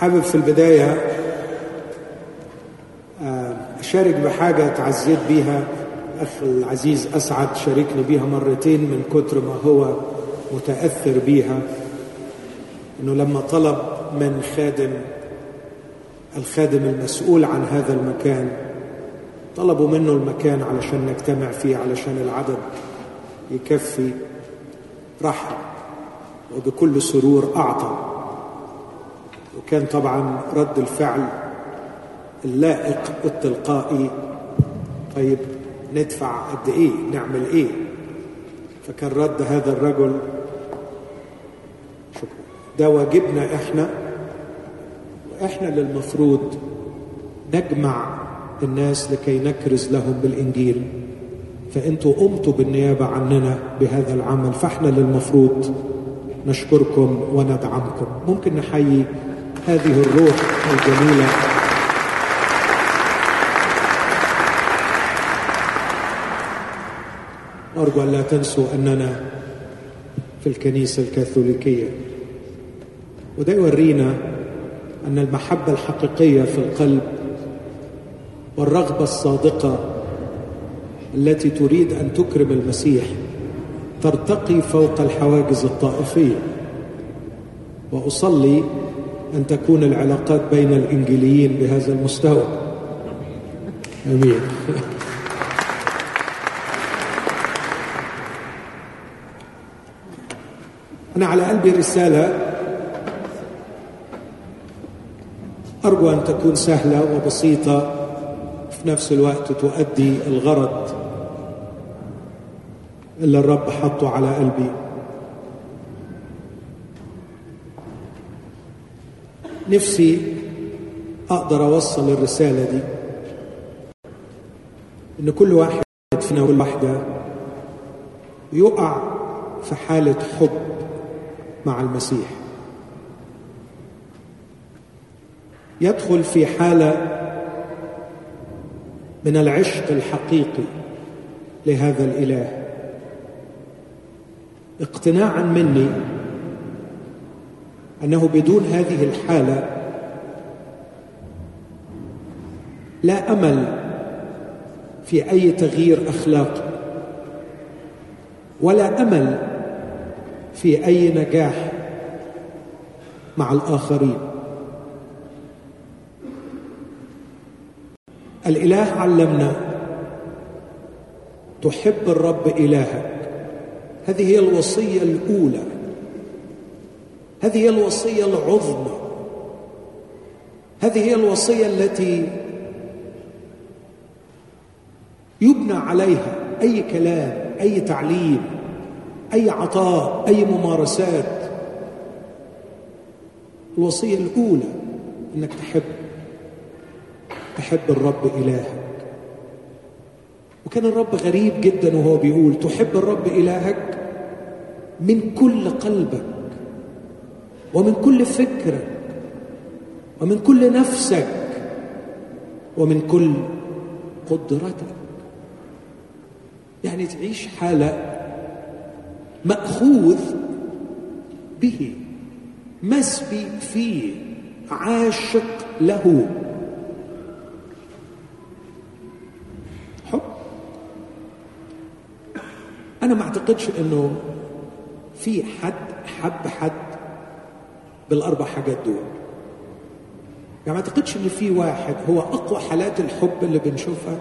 حابب في البداية آه، أشارك بحاجة تعزيت بيها. أخ العزيز أسعد شاركني بيها مرتين من كتر ما هو متأثر بيها. أنه لما طلب من خادم الخادم المسؤول عن هذا المكان طلبوا منه المكان علشان نجتمع فيه علشان العدد يكفي. رحب وبكل سرور أعطى. وكان طبعا رد الفعل اللائق التلقائي طيب ندفع قد إيه؟ نعمل إيه؟ فكان رد هذا الرجل. شكرا. ده واجبنا إحنا وإحنا اللي المفروض نجمع الناس لكي نكرز لهم بالإنجيل. فأنتوا قمتوا بالنيابة عننا بهذا العمل فإحنا اللي المفروض نشكركم وندعمكم. ممكن نحيي هذه الروح الجميلة. أرجو أن لا تنسوا أننا في الكنيسة الكاثوليكية. وده يورينا أن المحبة الحقيقية في القلب والرغبة الصادقة التي تريد أن تكرم المسيح ترتقي فوق الحواجز الطائفية. وأصلي أن تكون العلاقات بين الإنجيليين بهذا المستوى. آمين. أنا على قلبي رسالة. أرجو أن تكون سهلة وبسيطة. في نفس الوقت تؤدي الغرض اللي الرب حطه على قلبي. نفسي أقدر أوصل الرسالة دي. إن كل واحد فينا وكل واحدة يقع في حالة حب مع المسيح. يدخل في حالة من العشق الحقيقي لهذا الإله. اقتناعا مني أنه بدون هذه الحالة لا أمل في أي تغيير أخلاقي ولا أمل في أي نجاح مع الآخرين. الإله علمنا تحب الرب إلهك. هذه هي الوصية الأولى. هذه هي الوصية العظمى. هذه هي الوصية التي يبنى عليها أي كلام أي تعليم أي عطاء أي ممارسات. الوصية الأولى أنك تحب تحب الرب إلهك. وكان الرب غريب جدا وهو بيقول تحب الرب إلهك من كل قلبك. ومن كل فكرك ومن كل نفسك ومن كل قدرتك. يعني تعيش حالة مأخوذ به مسبي فيه عاشق له. حب. أنا ما أعتقدش أنه في حد حب حد بالأربع حاجات دول. يعني ما أعتقدش أن في واحد هو أقوى حالات الحب اللي بنشوفها.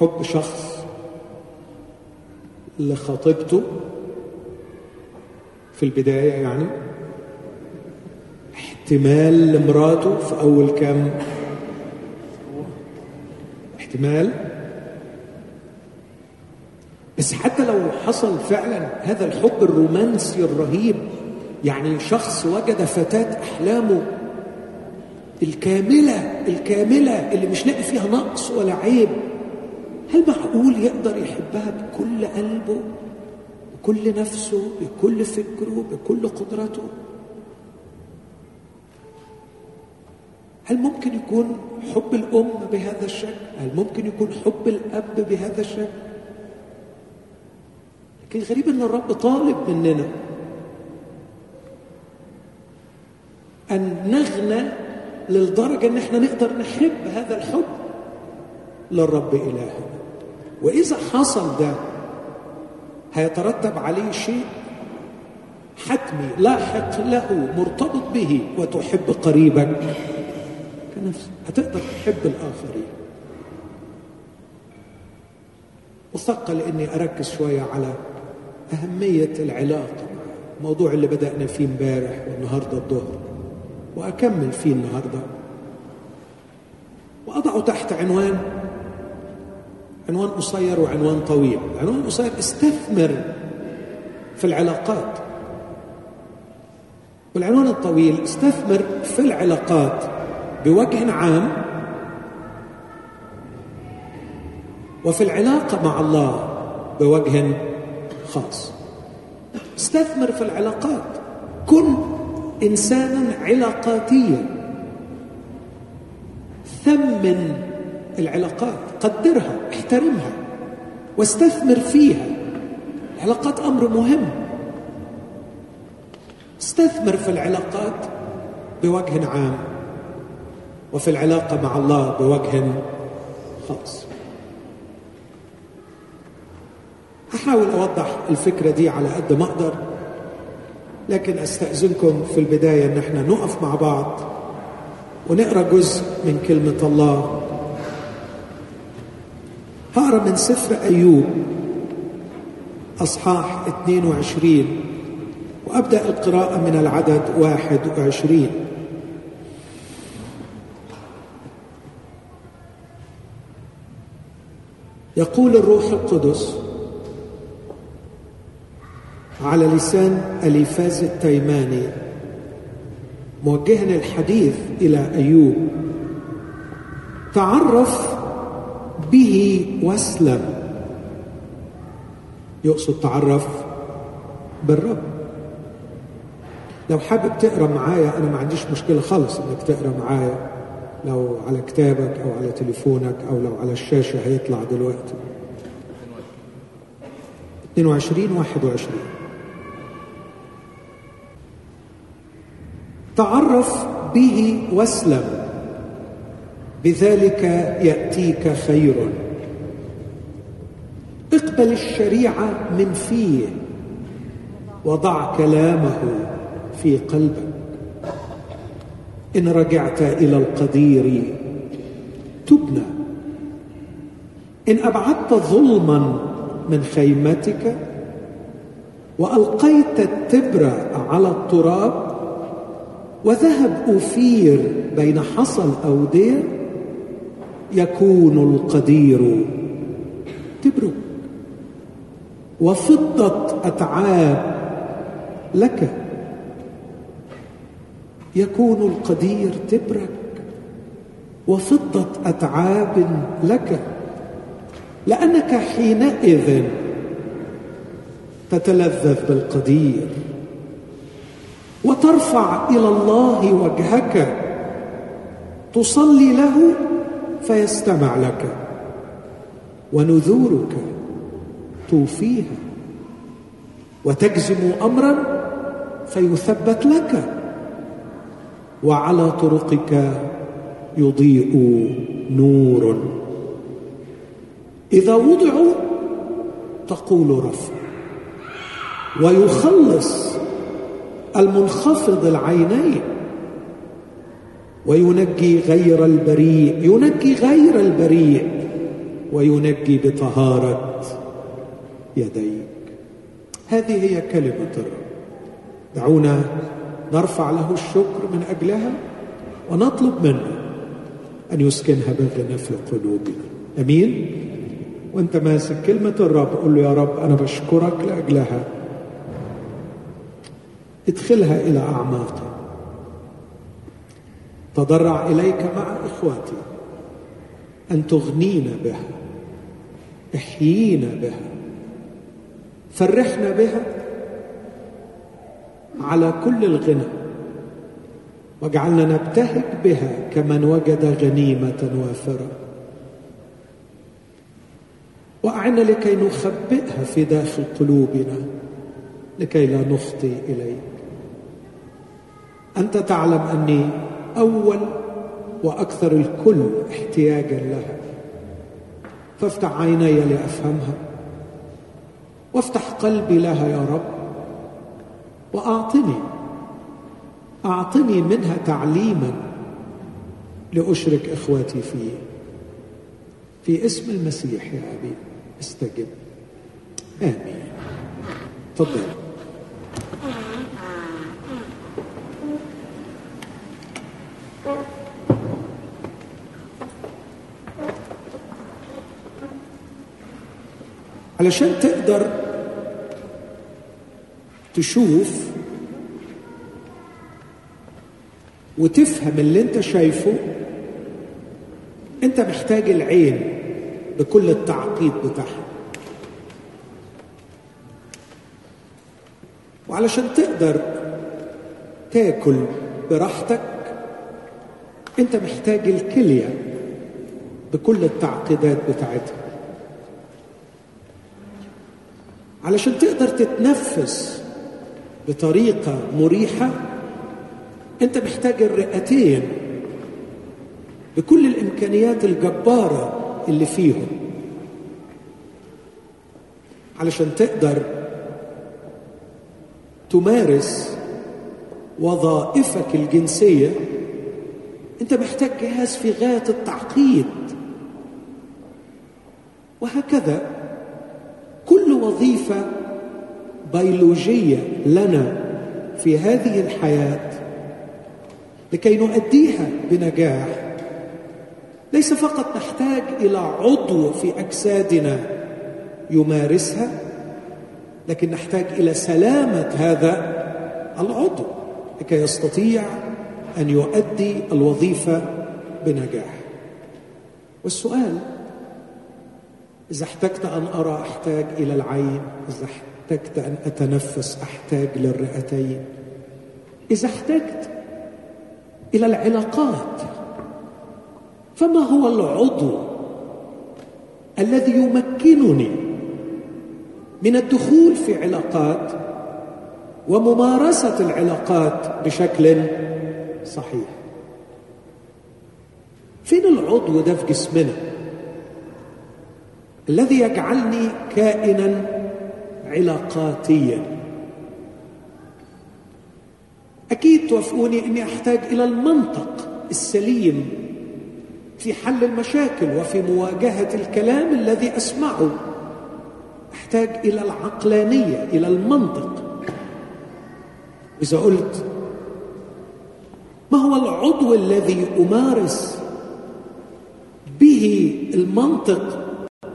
حب شخص لخطيبته في البداية يعني. احتمال لمراته في أول كام؟ احتمال. بس حتى لو حصل فعلا هذا الحب الرومانسي الرهيب يعني شخص وجد فتاة أحلامه الكاملة الكاملة اللي مش لاقي فيها نقص ولا عيب. هل معقول يقدر يحبها بكل قلبه بكل نفسه بكل فكره بكل قدرته هل ممكن يكون حب الأم بهذا الشكل؟ هل ممكن يكون حب الأب بهذا الشكل؟ لكن غريب أن الرب طالب مننا أن نغنى للدرجة أن إحنا نقدر نحب هذا الحب للرب إلهنا. وإذا حصل ده هيترتب عليه شيء حتمي لاحق له مرتبط به وتحب قريبك كنفسك هتقدر تحب الآخرين. وثقل اني أركز شوية على أهمية العلاقة الموضوع اللي بدأنا فيه امبارح والنهاردة الظهر. وأكمل فيه النهارده. واضعه تحت عنوان عنوان قصير وعنوان طويل. عنوان قصير استثمر في العلاقات. والعنوان الطويل استثمر في العلاقات بوجه عام وفي العلاقة مع الله بوجه خاص. استثمر في العلاقات. كن إنسانا علاقاتيا. ثمن العلاقات قدرها احترمها واستثمر فيها. العلاقات أمر مهم. استثمر في العلاقات بوجه عام وفي العلاقة مع الله بوجه خاص. أحاول أوضح الفكرة دي على قد ما أقدر. لكن أستأذنكم في البداية أن إحنا نقف مع بعض ونقرأ جزء من كلمة الله. هقرأ من سفر أيوب أصحاح 22 وأبدأ القراءة من العدد 21 يقول الروح القدس على لسان اليفاز التيماني. موجها الحديث إلى أيوب. تعرف به واسلم. يقصد تعرف بالرب. لو حابب تقرأ معايا أنا ما عنديش مشكلة خالص إنك تقرأ معايا. لو على كتابك أو على تليفونك أو لو على الشاشة هيطلع دلوقتي. 22 21 تعرف به واسلم. بذلك يأتيك خير. اقبل الشريعة من فيه. وضع كلامه في قلبك. إن رجعت إلى القدير تبنى. إن أبعدت ظلما من خيمتك وألقيت التبر على التراب وذهب أفير بين حصى الأودية يكون القدير تبرك وفضة أتعاب لك يكون القدير تبرك. وفضة أتعاب لك لأنك حينئذ تتلذذ بالقدير. وترفع إلى الله وجهك. تصلي له فيستمع لك. ونذورك توفيها وتجزم أمرا فيثبت لك. وعلى طرقك يضيء نور. إذا وضعوا تقول رفع. ويخلص المنخفض العينين. وينجي غير البريء ينجي غير البريء وينجي بطهارة يديك. هذه هي كلمة الرب. دعونا نرفع له الشكر من أجلها ونطلب منه أن يسكنها بغنى في قلوبنا. أمين؟ وانت ماسك كلمة الرب قل له يا رب أنا بشكرك لأجلها. ادخلها إلى أعماقي. تضرع إليك مع إخواتي. أن تغنينا بها. احيينا بها. فرحنا بها. على كل الغنى. واجعلنا نبتهج بها كمن وجد غنيمة وافرة. وأعنا لكي نخبئها في داخل قلوبنا. لكي لا نخطي إليك. أنت تعلم أني أول وأكثر الكل احتياجا لها. فافتح عيني لأفهمها. وافتح قلبي لها يا رب. وأعطني. أعطني منها تعليما لأشرك إخواتي فيه. في اسم المسيح يا أبي استجب. آمين. تفضل. علشان تقدر تشوف وتفهم اللي انت شايفه انت محتاج العين بكل التعقيد بتاعها. وعلشان تقدر تاكل براحتك انت محتاج الكلية بكل التعقيدات بتاعتها. علشان تقدر تتنفس بطريقة مريحة أنت محتاج الرئتين بكل الإمكانيات الجبارة اللي فيهم علشان تقدر تمارس وظائفك الجنسية. أنت محتاج جهاز في غاية التعقيد. وهكذا كل وظيفة بيولوجية لنا في هذه الحياة لكي نؤديها بنجاح ليس فقط نحتاج إلى عضو في أجسادنا يمارسها لكن نحتاج إلى سلامة هذا العضو لكي يستطيع أن يؤدي الوظيفة بنجاح. والسؤال إذا احتجت أن أرى أحتاج إلى العين إذا احتجت أن أتنفس أحتاج للرئتين. إذا احتجت إلى العلاقات فما هو العضو الذي يمكنني من الدخول في علاقات وممارسة العلاقات بشكل صحيح؟ فين العضو ده في جسمنا الذي يجعلني كائنا علاقاتيا. أكيد توافقوني إني أحتاج إلى المنطق السليم في حل المشاكل وفي مواجهة الكلام الذي أسمعه. أحتاج إلى العقلانية إلى المنطق. إذا قلت ما هو العضو الذي أمارس به المنطق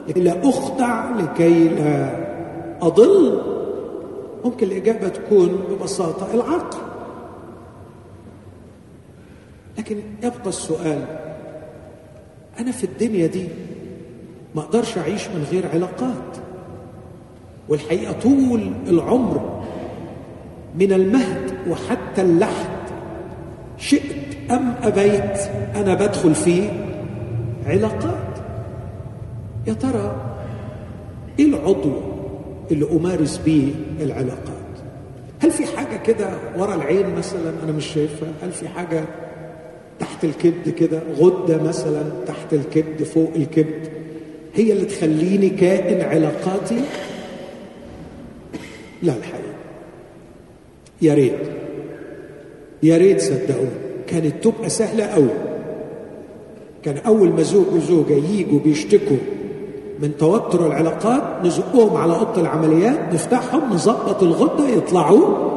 لكي لا اخدع لكي لا أضل. ممكن الإجابة تكون ببساطة العقل. لكن يبقى السؤال أنا في الدنيا دي ما أقدرش أعيش من غير علاقات. والحقيقة طول العمر من المهد وحتى اللحد شئت أم أبيت أنا بدخل في علاقات. يا ترى إيه العضو اللي أمارس به العلاقات؟ هل في حاجة كده ورا العين مثلا أنا مش شايفها؟ هل في حاجة تحت الكبد كده؟ غدة مثلا تحت الكبد فوق الكبد هي اللي تخليني كائن علاقاتي؟ لا الحقيقة. يا ريت. يا ريت صدقوني. كانت تبقى سهلة قوي كان أول ما زوج وزوجة ييجوا بيشتكوا من توتر العلاقات نزقهم على أوضة العمليات نفتحهم نظبط الغدة يطلعوا.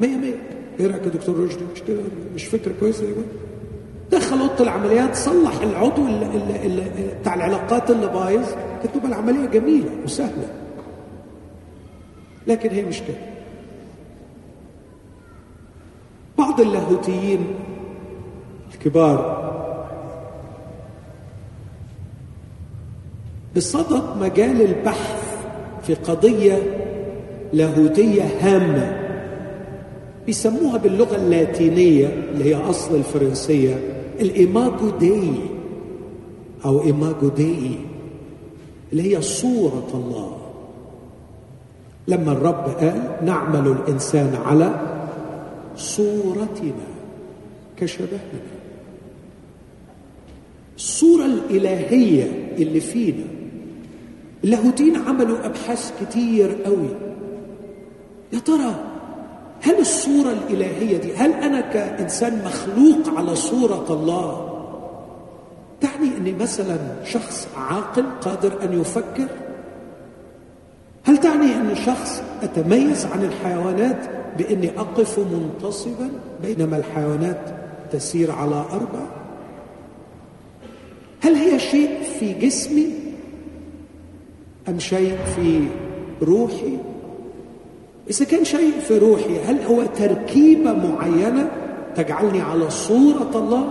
مية مية. إيه رأيك يا دكتور رشدي؟ مش كده؟ مش فكرة كويسة؟ يا جماعة دخل أوضة العمليات صلح العضو بتاع العلاقات اللي بايظ. كانت تبقى العملية جميلة وسهلة. لكن هي مش كده. بعض اللاهوتيين الكبار بصدد مجال البحث في قضية لاهوتية هامة. بيسموها باللغة اللاتينية اللي هي أصل الفرنسية الإيماجو دي أو إيماجو دي اللي هي صورة الله. لما الرب قال نعمل الإنسان على صورتنا كشبهنا. الصورة الإلهية اللي فينا اللاهوتين عملوا أبحاث كتير قوي. يا ترى هل الصورة الإلهية دي هل أنا كإنسان مخلوق على صورة الله تعني أني مثلا شخص عاقل قادر أن يفكر؟ هل تعني أني شخص أتميز عن الحيوانات بأني أقف منتصبا بينما الحيوانات تسير على أربع؟ هل هي شيء في جسمي أم شيء في روحي؟ إذا كان شيء في روحي هل هو تركيبة معينة تجعلني على صورة الله؟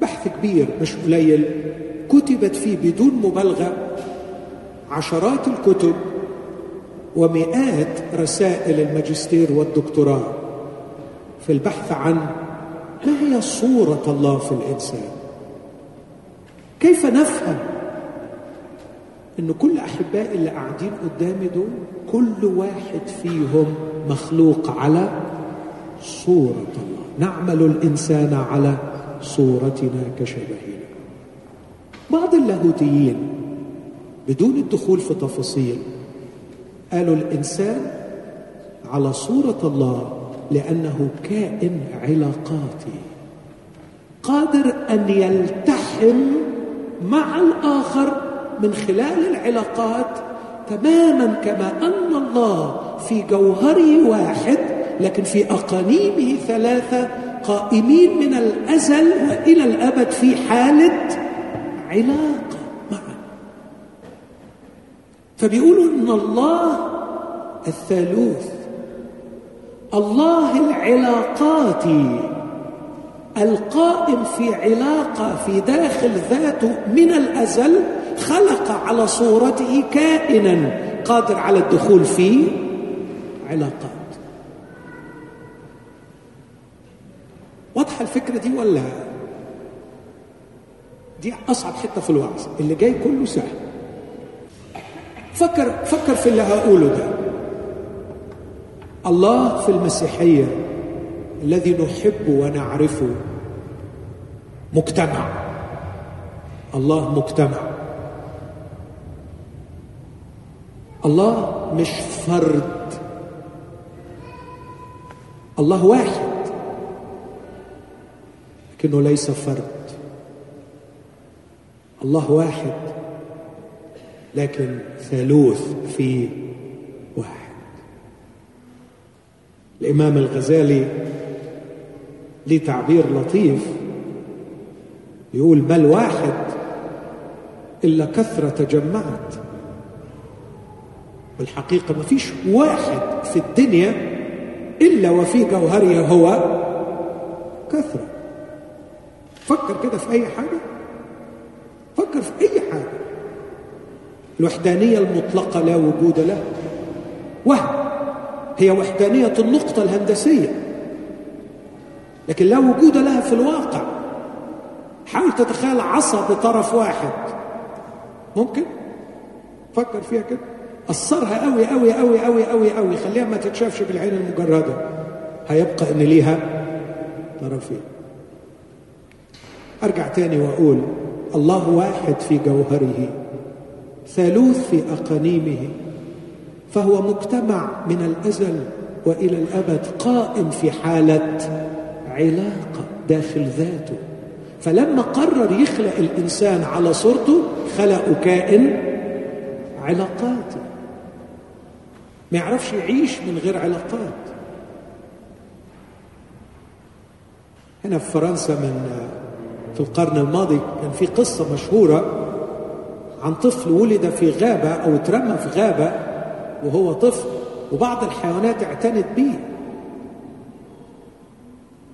بحث كبير مش قليل. كتبت فيه بدون مبالغة عشرات الكتب ومئات رسائل الماجستير والدكتوراه في البحث عن ما هي صورة الله في الإنسان؟ كيف نفهم إن كل احبائي اللي قاعدين قدامي دول كل واحد فيهم مخلوق على صورة الله. نعمل الإنسان على صورتنا كشبهنا. بعض اللاهوتيين بدون الدخول في تفاصيل قالوا الإنسان على صورة الله لأنه كائن علاقاتي قادر أن يلتحم مع الآخر من خلال العلاقات تماما كما أن الله في جوهره واحد لكن في أقانيمه ثلاثة قائمين من الأزل وإلى الأبد في حالة علاقة معا فبيقولوا إن الله الثالوث. الله العلاقاتي القائم في علاقة في داخل ذاته من الأزل خلق على صورته كائنا قادر على الدخول في علاقات. واضحة الفكرة دي ولا؟ دي أصعب حتة في الوعظ اللي جاي كله سهل. فكر فكر في اللي هقوله ده. الله في المسيحية الذي نحبه ونعرفه مجتمع. الله مجتمع. الله مش فرد. الله واحد. لكنه ليس فرد. الله واحد. لكن ثالوث في واحد. الإمام الغزالي ليه تعبير لطيف. يقول ما الواحد إلا كثرة تجمعت بالحقيقة ما فيش واحد في الدنيا إلا وفي جوهره هو كثرة. فكر كده في أي حاجة. فكر في أي حاجة. الوحدانية المطلقة لا وجود لها. وهم. هي وحدانية النقطة الهندسية. لكن لا وجود لها في الواقع. حاول تتخيل عصا بطرف واحد. ممكن؟ فكر فيها كده. قصرها قوي قوي قوي قوي قوي قوي خليها ما تتشافش بالعين المجردة. هيبقى ان ليها طرفين أرجع تاني وأقول الله واحد في جوهره ثالوث في أقانيمه فهو مجتمع من الأزل وإلى الأبد قائم في حالة علاقة داخل ذاته. فلما قرر يخلق الإنسان على صورته خلقه كائن علاقاتي ما يعرفش يعيش من غير علاقات. هنا في فرنسا من في القرن الماضي كان في قصة مشهورة عن طفل ولد في غابة أو اترمى في غابة وهو طفل وبعض الحيوانات اعتنت به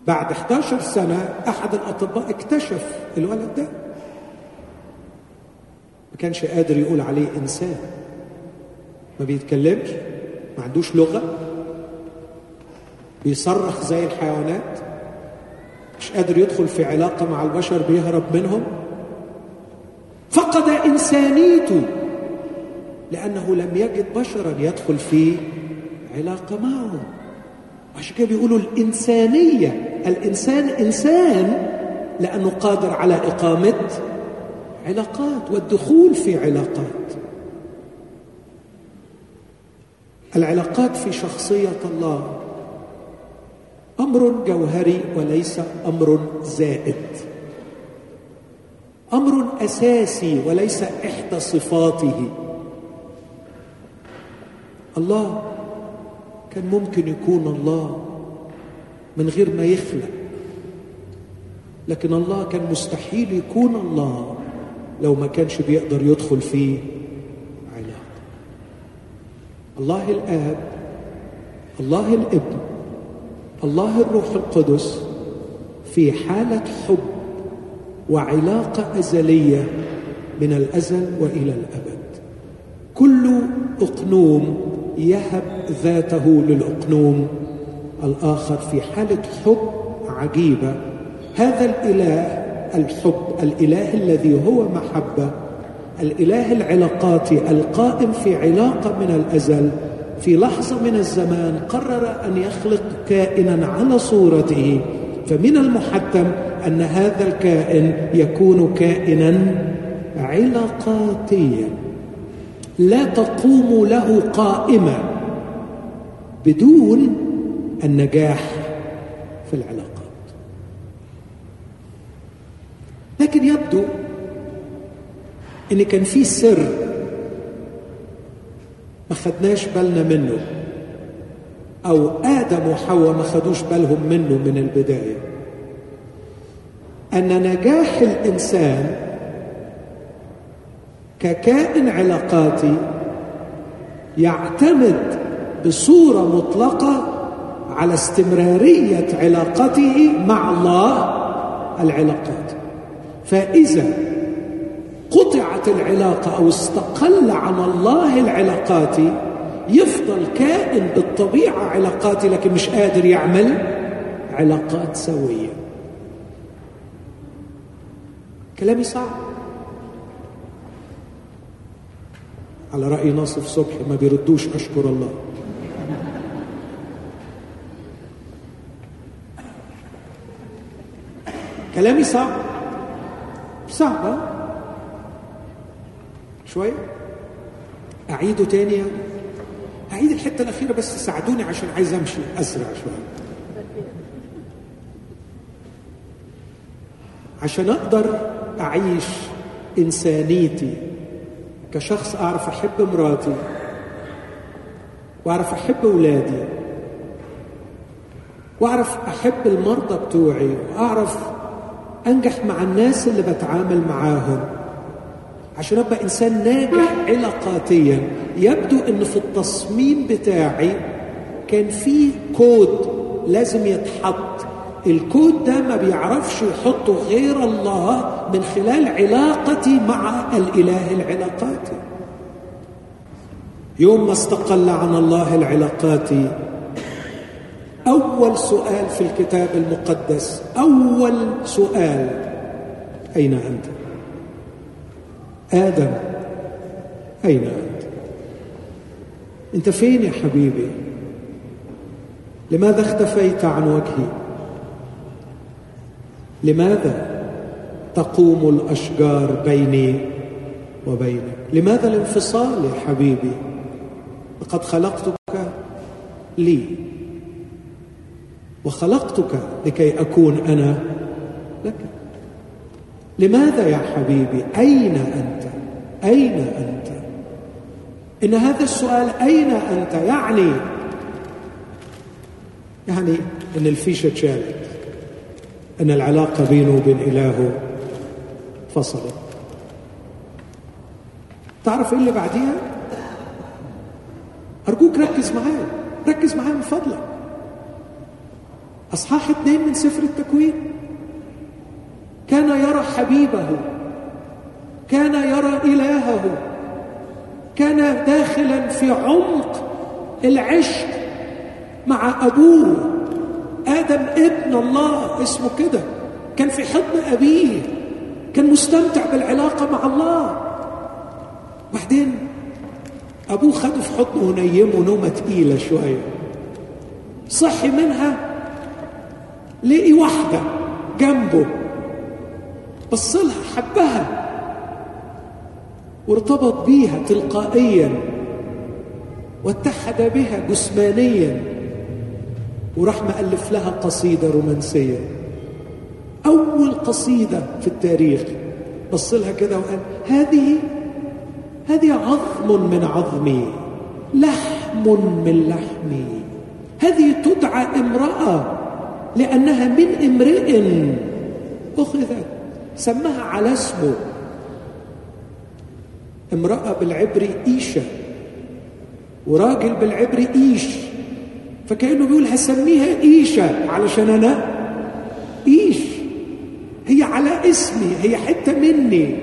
بعد 11 سنة أحد الأطباء اكتشف الولد ده. ما كانش قادر يقول عليه إنسان. ما بيتكلمش. ما عندوش لغة بيصرخ زي الحيوانات مش قادر يدخل في علاقة مع البشر بيهرب منهم. فقد إنسانيته لأنه لم يجد بشرا يدخل في علاقة معهم عشان كده بيقولوا الإنسانية الإنسان إنسان لأنه قادر على إقامة علاقات والدخول في علاقات. العلاقات في شخصية الله أمر جوهري وليس أمر زائد. أمر أساسي وليس إحدى صفاته. الله كان ممكن يكون الله من غير ما يخلق لكن الله كان مستحيل يكون الله لو ما كانش بيقدر يدخل في علاقة الله الآب الله الابن الله الروح القدس في حالة حب وعلاقة أزلية من الأزل وإلى الأبد. كل أقنوم يهب ذاته للأقنوم الآخر في حالة حب عجيبة. هذا الإله الحب الإله الذي هو محبة الإله العلاقاتي القائم في علاقة من الأزل في لحظة من الزمان قرر أن يخلق كائنا على صورته فمن المحتم أن هذا الكائن يكون كائنا علاقاتيا. لا تقوم له قائمة بدون النجاح في العلاقات. لكن يبدو إن كان في سر ما خدناش بالنا منه أو آدم وحواء ما خدوش بالهم منه من البداية. أن نجاح الإنسان ككائن علاقاتي يعتمد بصورة مطلقة على استمرارية علاقته مع الله العلاقات. فإذا قطعت العلاقة أو استقل عن الله العلاقاتي يفضل كائن بالطبيعة علاقاتي لكن مش قادر يعمل علاقات سوية. كلامي صعب. على رأي ناصف صبحي ما بيردوش أشكر الله. كلامي صعب. صعب شوية أعيده تاني. أعيد الحتة الأخيرة بس ساعدوني عشان عايز أمشي أسرع شوية عشان أقدر أعيش إنسانيتي كشخص أعرف أحب مراتي وأعرف أحب أولادي وأعرف أحب المرضى بتوعي وأعرف أنجح مع الناس اللي بتعامل معاهم. عشان أبقى إنسان ناجح علاقاتيا يبدو إن في التصميم بتاعي كان في كود لازم يتحط الكود ده ما بيعرفش يحطه غير الله من خلال علاقتي مع الإله العلاقاتي يوم ما استقل عن الله العلاقاتي أول سؤال في الكتاب المقدس أول سؤال أين أنت؟ آدم. أين أنت؟ أنت فين يا حبيبي؟ لماذا اختفيت عن وجهي؟ لماذا تقوم الأشجار بيني وبينك؟ لماذا الانفصال يا حبيبي؟ لقد خلقتك لي. وخلقتك لكي أكون أنا لك. لماذا يا حبيبي؟ أين أنت؟ أين أنت؟ إن هذا السؤال أين أنت؟ يعني يعني إن الفيشة اتشالت إن العلاقه بينه وبين إلهه فصلت تعرف إيه اللي بعديها؟ أرجوك ركز معايا ركز معايا من فضلك. أصحاح اثنين من سفر التكوين. كان يرى حبيبه كان يرى إلهه كان داخلا في عمق العشق مع أبوه. آدم ابن الله اسمه كده. كان في حضن أبيه كان مستمتع بالعلاقة مع الله. بعدين أبوه خده في حضنه ونيمه نومه تقيلة شوية. صحي منها لقي واحدة جنبه بص لها حبها. وارتبط بيها تلقائيا واتحد بها جسمانيا وراح مألف لها قصيدة رومانسية. أول قصيدة في التاريخ بص لها كده وقال هذه هذه عظم من عظمي لحم من لحمي. هذه تدعى امرأة لأنها من امرئ أخذت سماها على اسمه. امرأة بالعبري إيشة وراجل بالعبري إيش؟ فكأنه بيقول هسميها إيشة علشان أنا إيش؟ هي على اسمي هي حتة مني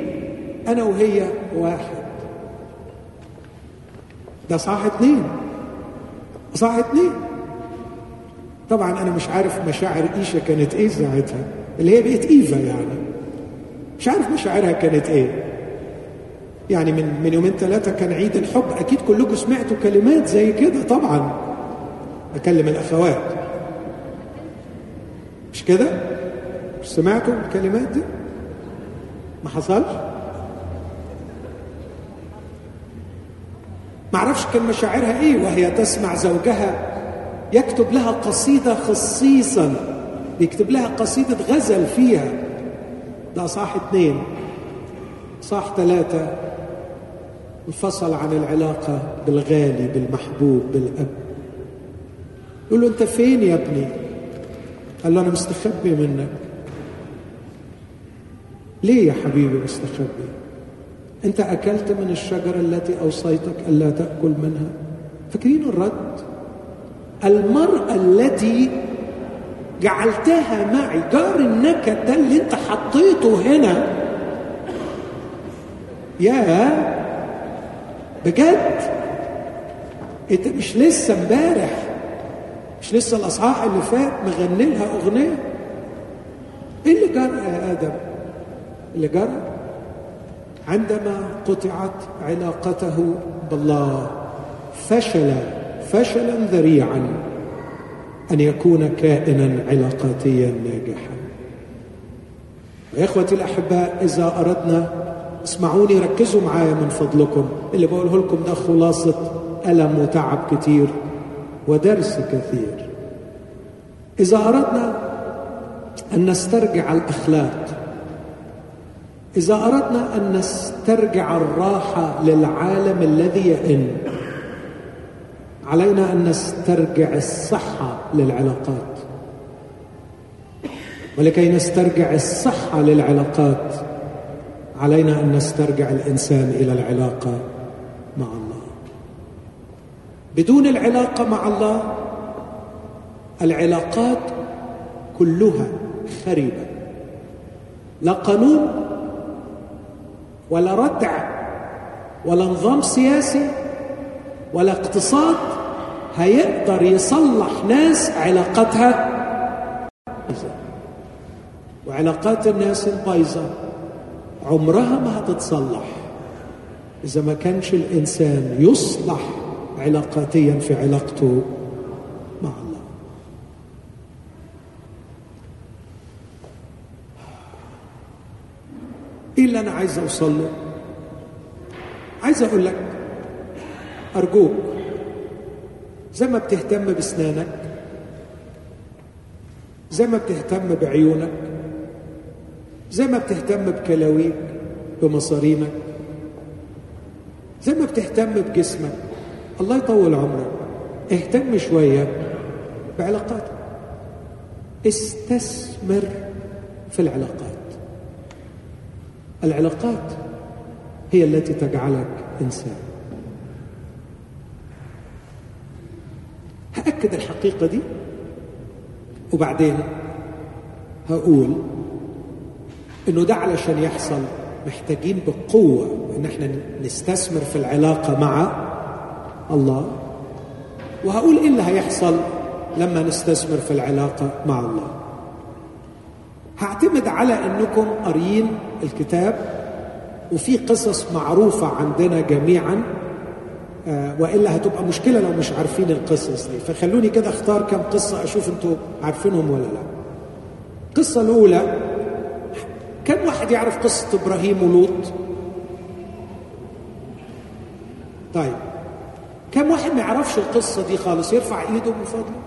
أنا وهي واحد. ده صح اتنين. صح اتنين. طبعا أنا مش عارف مشاعر إيشة كانت إيه ساعتها اللي هي بقت إيفا يعني. مش عارف مشاعرها كانت إيه. يعني من من يومين ثلاثة كان عيد الحب أكيد كلكم سمعتوا كلمات زي كده طبعا أكلم الأخوات مش كده؟ مش سمعتوا الكلمات دي؟ ما حصلش؟ ما أعرفش كان مشاعرها إيه وهي تسمع زوجها يكتب لها قصيدة خصيصا بيكتب لها قصيدة غزل فيها ده صح اثنين صح ثلاثة انفصل عن العلاقة بالغالي بالمحبوب بالأب. يقول له أنت فين يا ابني؟ قال له أنا مستخبي منك. ليه يا حبيبي مستخبي؟ أنت أكلت من الشجرة التي أوصيتك ألا تأكل منها. فاكرين الرد؟ المرأة التي جعلتها معي جار النكد ده اللي أنت حطيته هنا يا بجد؟ انت مش لسه امبارح. مش لسه الأصحاح اللي فات مغني لها أغنية؟ إيه اللي جرى يا آدم؟ اللي جرى؟ عندما قطعت علاقته بالله فشل فشلا ذريعا أن يكون كائنا علاقاتيا ناجحا. يا اخوتي الأحباء إذا أردنا اسمعوني ركزوا معايا من فضلكم. اللي بقوله لكم ده خلاصة ألم وتعب كتير ودرس كثير. إذا أردنا أن نسترجع الأخلاق إذا أردنا أن نسترجع الراحة للعالم الذي يئن علينا أن نسترجع الصحة للعلاقات. ولكي نسترجع الصحة للعلاقات علينا أن نسترجع الإنسان إلى العلاقة مع الله. بدون العلاقة مع الله العلاقات كلها خربه لا قانون ولا ردع ولا نظام سياسي ولا اقتصاد هيقدر يصلح ناس علاقتها وعلاقات الناس البايظة. عمرها ما هتتصلح إذا ما كانش الإنسان يصلح علاقاتيا في علاقته مع الله. إيه اللي أنا عايز اوصل له عايز أقول لك أرجوك زي ما بتهتم بأسنانك زي ما بتهتم بعيونك زي ما بتهتم بكلاويك بمصارينك زي ما بتهتم بجسمك. الله يطول عمرك. اهتم شوية بعلاقاتك استثمر في العلاقات. العلاقات هي التي تجعلك إنسان. هأكد الحقيقة دي وبعدين هقول إنه ده علشان يحصل محتاجين بقوة إن إحنا نستثمر في العلاقة مع الله. وهقول إيه اللي هيحصل لما نستثمر في العلاقة مع الله. هعتمد على إنكم قاريين الكتاب وفي قصص معروفة عندنا جميعا آه وإلا هتبقى مشكلة لو مش عارفين القصص دي. فخلوني كده أختار كم قصة أشوف أنتوا عارفينهم ولا لا. القصة الأولى واحد يعرف قصة إبراهيم ولوط؟ طيب كم واحد ما يعرفش القصة دي خالص؟ يرفع إيده من فضله.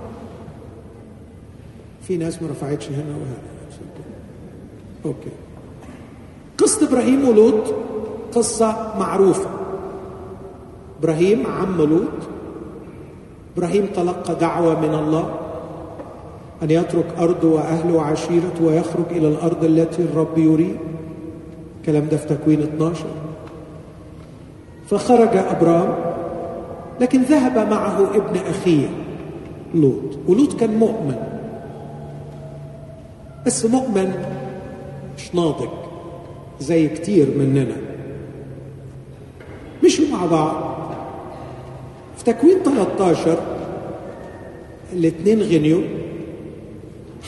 في ناس ما رفعتش هنا وهنا. أوكي. قصة إبراهيم ولوط قصة معروفة. إبراهيم عم لوط. إبراهيم تلقى دعوة من الله. أن يترك ارضه وأهله وعشيرته ويخرج إلى الأرض التي الرب يريد. الكلام ده في تكوين 12 فخرج أبرام لكن ذهب معه ابن أخيه لوط ولوط كان مؤمن. بس مؤمن مش ناضج زي كتير مننا. مشوا مع بعض. في تكوين 13 الاثنين غنيوا.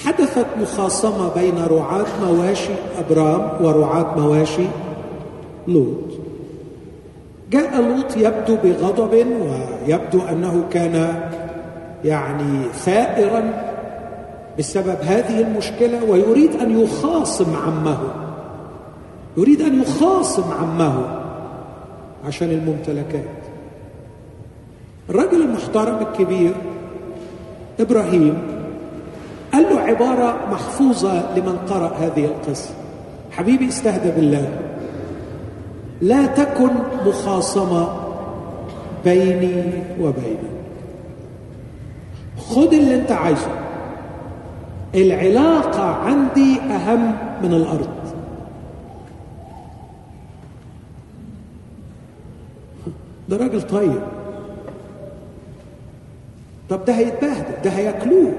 حدثت مخاصمة بين رعاة مواشي أبرام ورعاة مواشي لوط. جاء لوط يبدو بغضب ويبدو أنه كان يعني ثائرا بسبب هذه المشكلة ويريد أن يخاصم عمه. يريد أن يخاصم عمه عشان الممتلكات. الرجل المحترم الكبير إبراهيم قال له عبارة محفوظة لمن قرأ هذه القصة. حبيبي استهدى بالله. لا تكن مخاصمة بيني وبينك. خد اللي انت عايزه. العلاقة عندي أهم من الأرض. ده راجل طيب. طب ده هيتبهدل ده هياكلوه.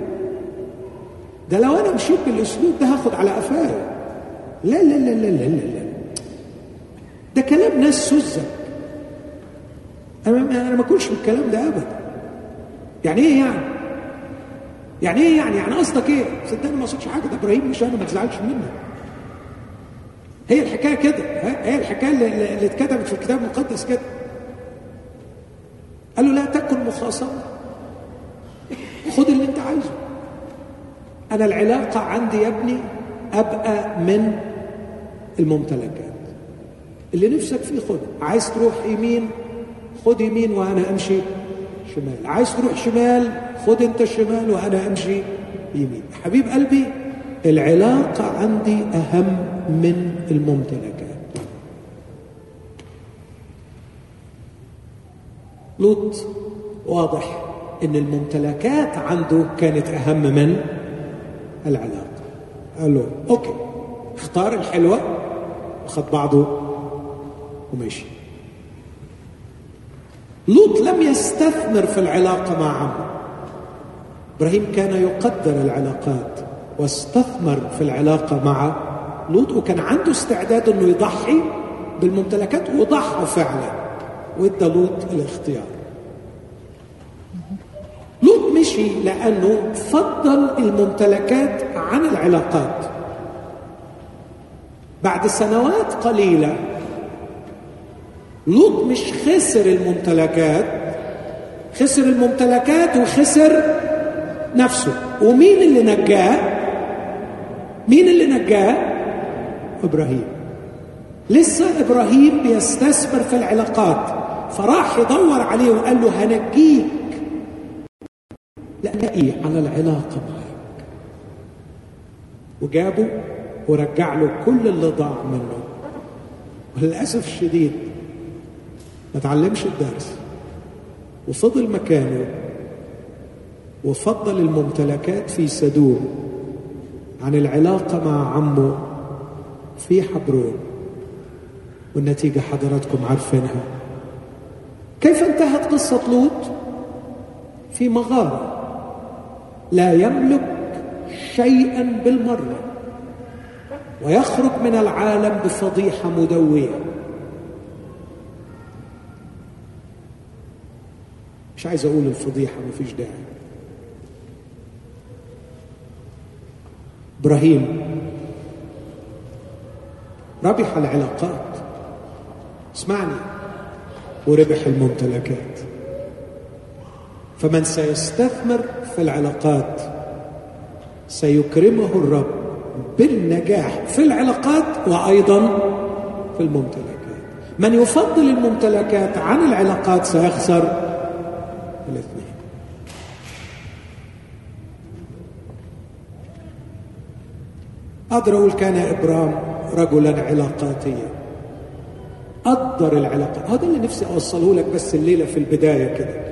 ده لو أنا مشيت بالأسلوب ده هاخد على قفايا. لا لا لا لا لا لا لا. ده كلام ناس سذج. أنا أنا ما اكلش بالكلام ده ابدا. يعني إيه يعني؟ يعني إيه يعني؟ يعني قصدك إيه؟ صدقني ما قصدش حاجة. ده إبراهيم مش أنا ما تزعلش منه هي الحكاية كده هي الحكاية اللي, اللي اتكتبت في الكتاب المقدس كده. قال له لا تكن مخاصمة. خد اللي أنت عايزه. أنا العلاقة عندي يا ابني أبقى من الممتلكات اللي نفسك فيه خد. عايز تروح يمين خد يمين وأنا أمشي شمال. عايز تروح شمال خد أنت الشمال وأنا أمشي يمين. حبيب قلبي العلاقة عندي أهم من الممتلكات لوط واضح إن الممتلكات عنده كانت أهم من العلاقة. قال له أوكي اختار الحلوة وخد بعضه ومشي. لوط لم يستثمر في العلاقة مع عمه إبراهيم كان يقدر العلاقات واستثمر في العلاقة مع لوط وكان عنده استعداد إنه يضحي بالممتلكات وضحى فعلا وإدى لوط الاختيار. مشي لأنه فضل الممتلكات عن العلاقات. بعد سنوات قليلة لوط مش خسر الممتلكات خسر الممتلكات وخسر نفسه. ومين اللي نجاه؟ مين اللي نجاه؟ إبراهيم. لسه إبراهيم بيستثمر في العلاقات فراح يدور عليه وقال له هنجيك نقي على العلاقة معك. وجابه ورجع له كل اللي ضاع منه. وللأسف الشديد ما تعلمش الدرس. وفضل مكانه. وفضل الممتلكات في سدوم عن العلاقة مع عمه في حبرون. والنتيجة حضراتكم عارفينها. كيف انتهت قصة لوط؟ في مغارة. لا يملك شيئا بالمرة ويخرج من العالم بفضيحة مدوية. مش عايز أقول الفضيحة مفيش داعي. إبراهيم ربح العلاقات. اسمعني. وربح الممتلكات. فمن سيستثمر في العلاقات سيكرمه الرب بالنجاح في العلاقات وأيضا في الممتلكات. من يفضل الممتلكات عن العلاقات سيخسر الاثنين. أقدر أقول كان إبرام رجلا علاقاتيا. قدر العلاقات هذا اللي نفسي أوصله لك بس الليلة في البداية كده.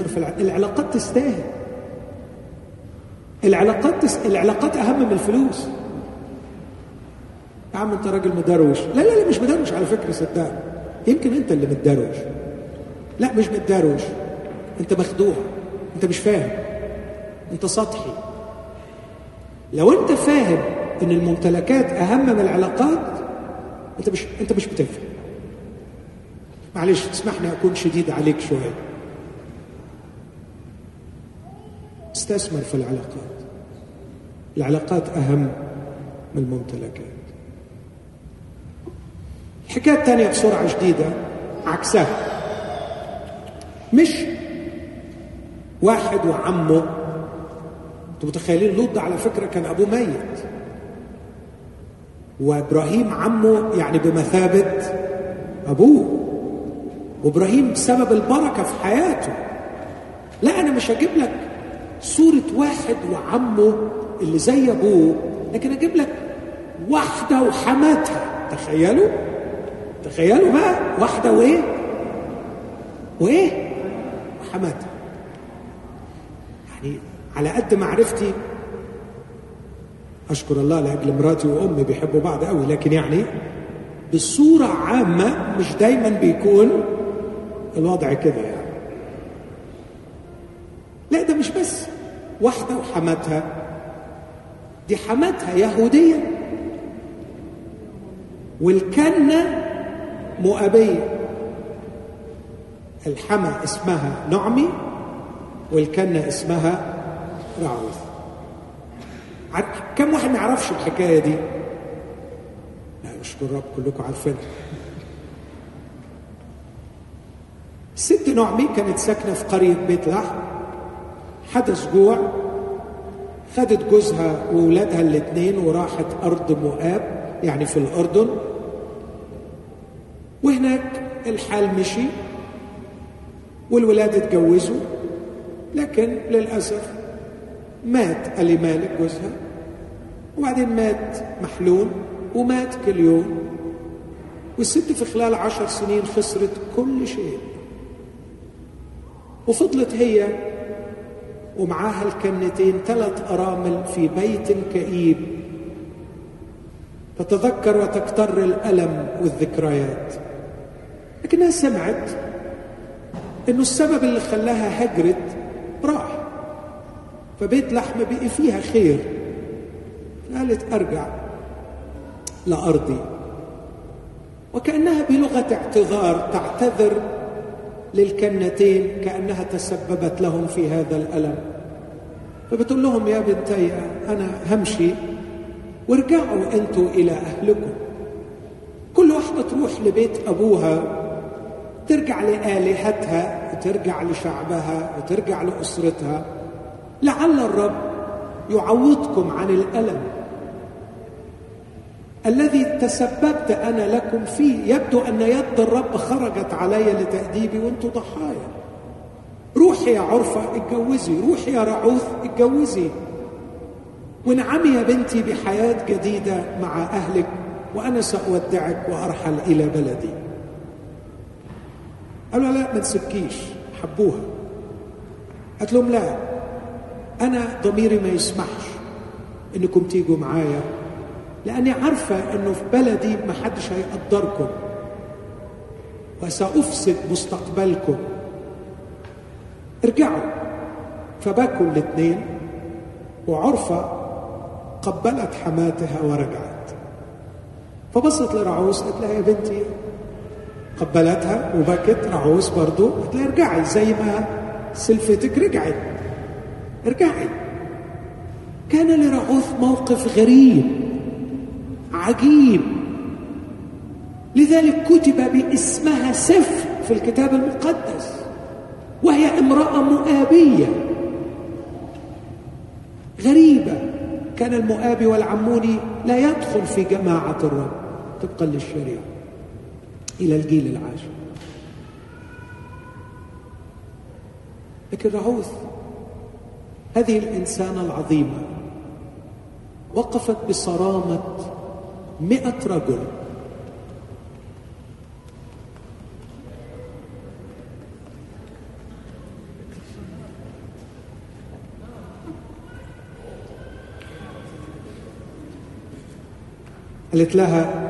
استثمر في العلاقات تستاهل. العلاقات تس... العلاقات أهم من الفلوس. يا عم أنت راجل مدروش. لا لا لا مش مدروش على فكرة صدقني. يمكن أنت اللي متدروش. لا مش متدروش. أنت مخدوع. أنت مش فاهم. أنت سطحي. لو أنت فاهم إن الممتلكات أهم من العلاقات أنت مش أنت مش بتفهم. معلش تسمحني أكون شديد عليك شوية. استثمر في العلاقات. العلاقات أهم من الممتلكات. الحكاية الثانية بسرعة شديده عكسها. مش واحد وعمه. أنتوا متخيلين؟ لوط على فكرة كان أبوه ميت. وإبراهيم عمه يعني بمثابة أبوه. وإبراهيم سبب البركة في حياته. لا أنا مش هجيب لك صورة واحد وعمه اللي زي أبوه. لكن أجيب لك واحدة وحماتها. تخيلوا؟ تخيلوا بقى. واحدة وإيه؟ وإيه؟ وحماتها. يعني على قد معرفتي أشكر الله لأجل مراتي وأمي بيحبوا بعض قوي. لكن يعني بصوره عامة مش دايما بيكون الوضع كده يعني. لا ده مش بس. واحدة وحماتها. دي حماتها يهودية. والكنة مؤبية. الحما اسمها نعمي والكنة اسمها رعوث كم واحد ما يعرفش الحكاية دي؟ لا اشكر رب كلكم عارفينها. الست نعمي كانت ساكنة في قرية بيت لحم. حدث جوع خدت جوزها وولادها الاثنين وراحت أرض مؤاب يعني في الأردن. وهناك الحال مشي والولاد اتجوزوا لكن للأسف مات ألي مالك جوزها. وبعدين مات محلول ومات كليون والست في خلال عشر سنين خسرت كل شيء. وفضلت هي ومعاها الكنتين ثلاث أرامل في بيت كئيب. تتذكر وتكتر الألم والذكريات. لكنها سمعت إنه السبب اللي خلاها هجرت راح. فبيت لحم بقي فيها خير. قالت أرجع لأرضي. وكأنها بلغة اعتذار تعتذر للكنتين كأنها تسببت لهم في هذا الألم. فبتقول لهم يا بنتي أنا همشي وارجعوا أنتوا إلى أهلكم. كل واحدة تروح لبيت أبوها ترجع لآلهتها وترجع لشعبها وترجع لأسرتها. لعل الرب يعوضكم عن الألم. الذي تسببت أنا لكم فيه يبدو أن يد الرب خرجت علي لتأديبي وأنتم ضحايا. روحي يا عرفة اتجوزي. روحي يا رعوث اتجوزي. وانعمي يا بنتي بحياة جديدة مع أهلك وأنا سأودعك وأرحل إلى بلدي. قالوا لا ما تسكيش. حبوها. قالت لهم لا أنا ضميري ما يسمحش إنكم تيجوا معايا. لأني عارفة إنه في بلدي ما حدش هيقدركم. وسأفسد مستقبلكم. ارجعوا. فبكوا الاثنين وعرفة قبلت حماتها ورجعت. فبصت لرعوس قالت لها يا بنتي قبلتها وبكت رعوس برضو. قالت لها ارجعي زي ما سلفتك رجعت. ارجعي. كان لرعوث موقف غريب. عجيب. لذلك كتب باسمها سفر في الكتاب المقدس وهي امرأة مؤابية. غريبة كان المؤابي والعموني لا يدخل في جماعة الرب طبقا للشريعة إلى الجيل العاشر. لكن رعوث هذه الإنسانة العظيمة وقفت بصرامة مئة رجل. قالت لها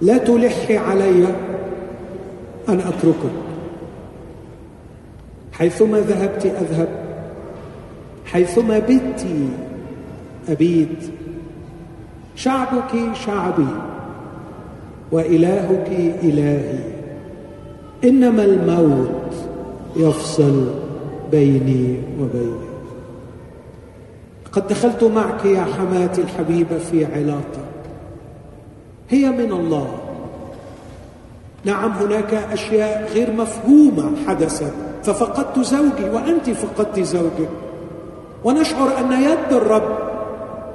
لا تلحي علي أن أتركك. حيثما ذهبت أذهب حيثما بت أبيت شعبك شعبي وإلهك إلهي. إنما الموت يفصل بيني وبينك. قد دخلت معك يا حماتي الحبيبة في علاقة هي من الله. نعم هناك أشياء غير مفهومة حدثت ففقدت زوجي وأنت فقدت زوجك. ونشعر أن يد الرب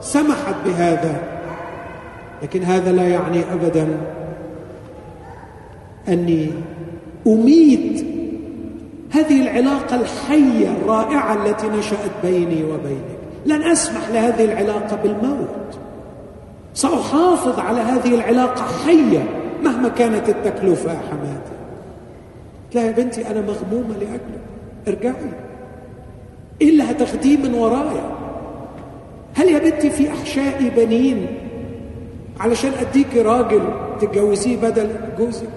سمحت بهذا. لكن هذا لا يعني أبدا أني أميت هذه العلاقة الحية الرائعة التي نشأت بيني وبينك. لن أسمح لهذه العلاقة بالموت. سأحافظ على هذه العلاقة حية مهما كانت التكلفة يا حماتي لا يا بنتي أنا مغمومة لأجلك. ارجعي. إيه اللي هتاخديه من ورايا. هل يا بنتي في أحشائي بنين علشان أديكي راجل تتجوزيه بدل جوزك.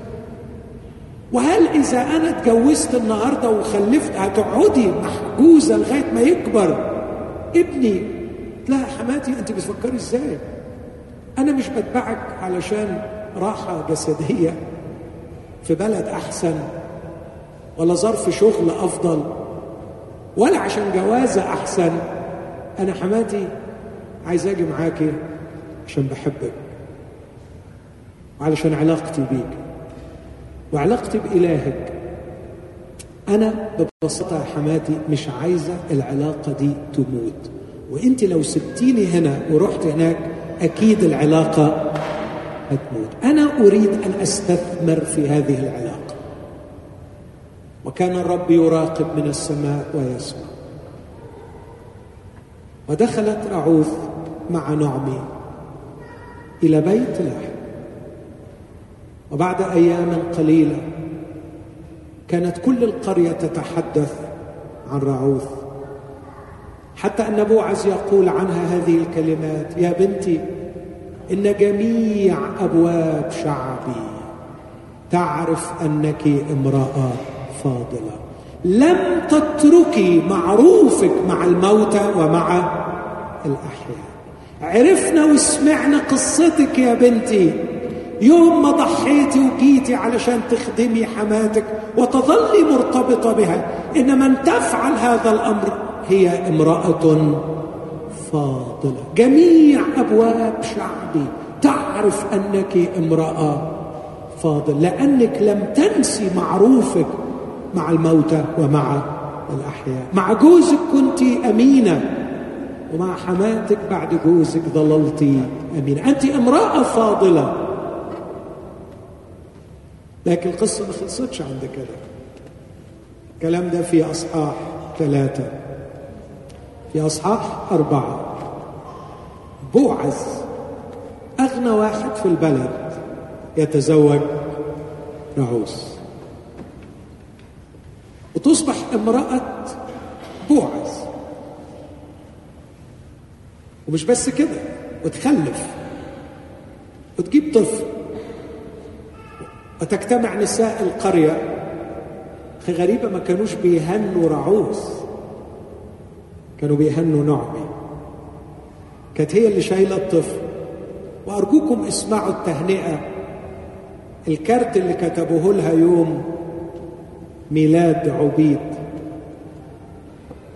وهل إذا أنا اتجوزت النهاردة وخلفت هتقعدي محجوزة لغاية ما يكبر؟ ابني لا حماتي أنت بتفكري إزاي؟ أنا مش بتبعك علشان راحة جسدية في بلد أحسن ولا ظرف شغل أفضل ولا عشان جوازة أحسن. أنا حماتي عايز أجي معاكي عشان بحبك. وعلشان علاقتي بيك وعلاقتي بإلهك. أنا ببساطة يا حماتي مش عايزة العلاقة دي تموت. وإنت لو سبتيني هنا ورحت هناك أكيد العلاقة هتموت. أنا أريد أن أستثمر في هذه العلاقة. وكان الرب يراقب من السماء ويسمع. ودخلت رعوث مع نعمي إلى بيت لحم وبعد أيام قليلة كانت كل القرية تتحدث عن رعوث حتى أن بوعز يقول عنها هذه الكلمات يا بنتي إن جميع أبواب شعبي تعرف أنك امرأة فاضلة. لم تتركي معروفك مع الموتى ومع الأحياء. عرفنا وسمعنا قصتك يا بنتي. يوم ما ضحيتي وجيتي علشان تخدمي حماتك وتظلي مرتبطة بها إن من تفعل هذا الأمر هي امرأة فاضلة. جميع أبواب شعبي تعرف أنك امرأة فاضل لأنك لم تنسي معروفك مع الموتى ومع الأحياء. مع جوزك كنت أمينة ومع حماتك بعد جوزك ظللت أمينة. أنت امرأة فاضلة. لكن القصة ما خلصتش عند كده الكلام ده في أصحاح ثلاثة. في أصحاح أربعة. بوعز أغنى واحد في البلد يتزوج رعوس وتصبح امرأة بوعز ومش بس كده وتخلف. وتجيب طفل. وتجتمع نساء القرية؟ غريبة ما كانوش بيهنوا رعوس. كانوا بيهنوا نعمي كانت هي اللي شايلة الطفل. وأرجوكم اسمعوا التهنئة. الكارت اللي كتبوه لها يوم ميلاد عبيد.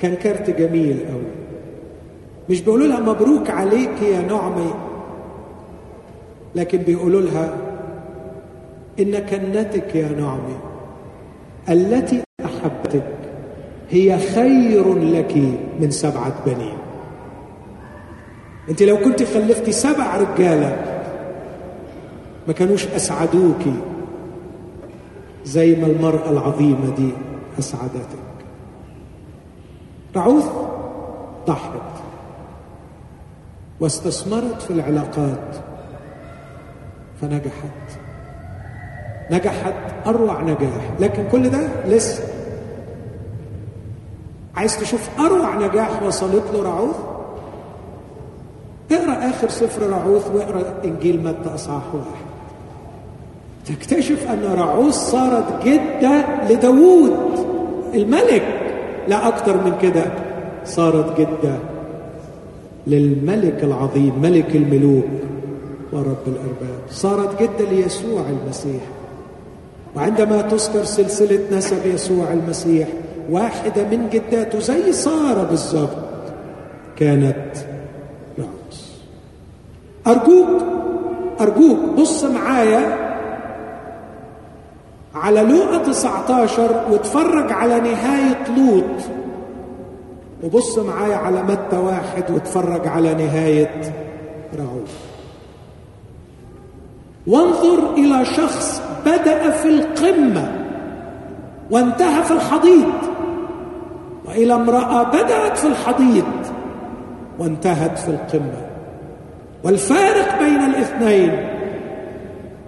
كان كارت جميل قوي مش بيقولوا لها مبروك عليك يا نعمي لكن بيقولوا لها إن كنتك يا نعمي التي أحبتك هي خير لك من سبعة بنين. أنت لو كنت خلفتي سبع رجالة ما كانوش أسعدوك زي ما المرأة العظيمة دي أسعدتك. رعوث ضحت واستثمرت في العلاقات فنجحت. نجحت أروع نجاح. لكن كل ده لسه. عايز تشوف أروع نجاح وصلت له رعوث اقرأ آخر سفر رعوث واقرأ إنجيل متى اصحاح واحد. تكتشف أن رعوث صارت جده لداوود الملك. لا أكتر من كده. صارت جده للملك العظيم ملك الملوك ورب الأرباب. صارت جده ليسوع المسيح. وعندما تذكر سلسلة نسب يسوع المسيح واحدة من جداته زي سارة بالظبط كانت رعوس أرجوك أرجوك بص معايا على لوقا 19 واتفرج على نهاية لوط. وبص معايا على متى واحد واتفرج على نهاية رعوف وانظر إلى شخص بدأ في القمة وانتهى في الحضيض. وإلى امرأة بدأت في الحضيض وانتهت في القمة. والفارق بين الاثنين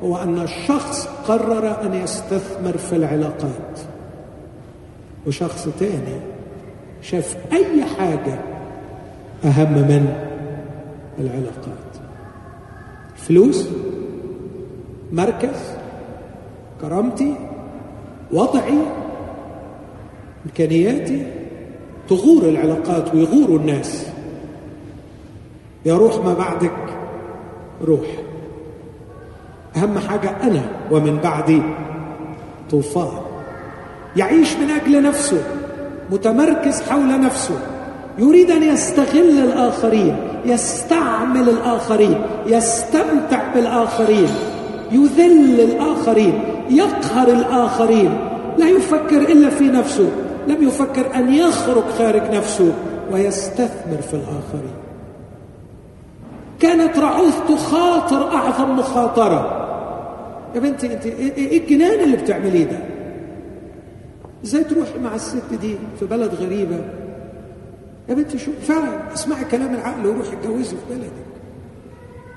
هو أن الشخص قرر أن يستثمر في العلاقات. وشخص تاني شاف أي حاجة أهم من العلاقات. فلوس مركز كرامتي وضعي إمكانياتي تغور العلاقات ويغور الناس. يا روح ما بعدك روح. أهم حاجة أنا ومن بعدي طوفان. يعيش من أجل نفسه متمركز حول نفسه. يريد ان يستغل الآخرين يستعمل الآخرين يستمتع بالآخرين يذل الآخرين. يقهر الآخرين لا يفكر إلا في نفسه لم يفكر أن يخرج خارج نفسه ويستثمر في الآخرين. كانت رعوث تخاطر أعظم مخاطرة. يا بنتي أنت إيه الجنان اللي بتعمليه ده؟ إزاي تروحي مع الست دي في بلد غريبة؟ يا بنتي شو؟ فعلا اسمعي كلام العقل وروحي اتجوزي في بلدك.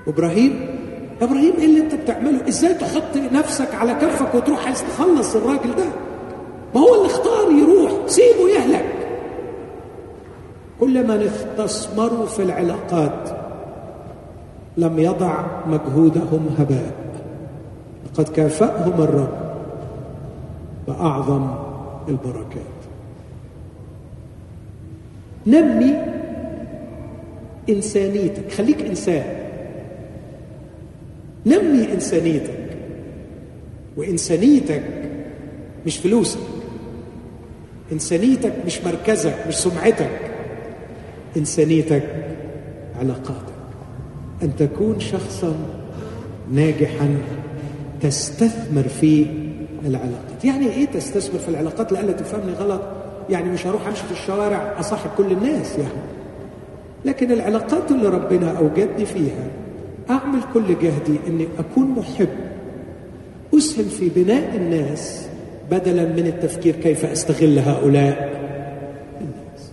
وابراهيم يا إبراهيم إيه اللي أنت بتعمله؟ إزاي تحط نفسك على كفك وتروح عايز تخلص الراجل ده؟ ما هو اللي اختار يروح. سيبه يهلك. كل من استثمروا في العلاقات لم يضع مجهودهم هباء. لقد كافأهم الرب بأعظم البركات. نمي إنسانيتك. خليك إنسان. نمي إنسانيتك. وإنسانيتك مش فلوسك. إنسانيتك مش مركزك مش سمعتك. إنسانيتك علاقاتك. أن تكون شخصا ناجحا تستثمر في العلاقات. يعني إيه تستثمر في العلاقات؟ لألا تفهمني غلط. يعني مش هروح أمشي في الشوارع أصاحب كل الناس يعني. لكن العلاقات اللي ربنا أوجدني فيها أعمل كل جهدي إني أكون محب. أسهم في بناء الناس بدلا من التفكير كيف أستغل هؤلاء. الناس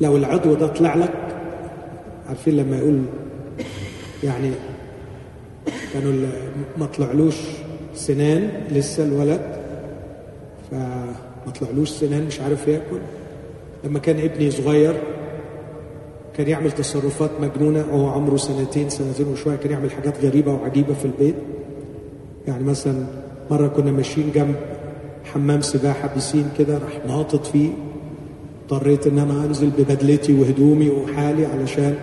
لو العضو ده طلع لك عارفين لما يقول يعني كانوا ما طلعلوش سنان لسه الولد فما طلعلوش سنان مش عارف ياكل. لما كان ابني صغير كان يعمل تصرفات مجنونة. وهو عمره سنتين سنتين وشوية كان يعمل حاجات غريبة وعجيبة في البيت. يعني مثلا مرة كنا ماشيين جنب حمام سباحة بيسين كده راح ناطط فيه. اضطريت إن أنا أنزل ببدلتي وهدومي وحالي علشان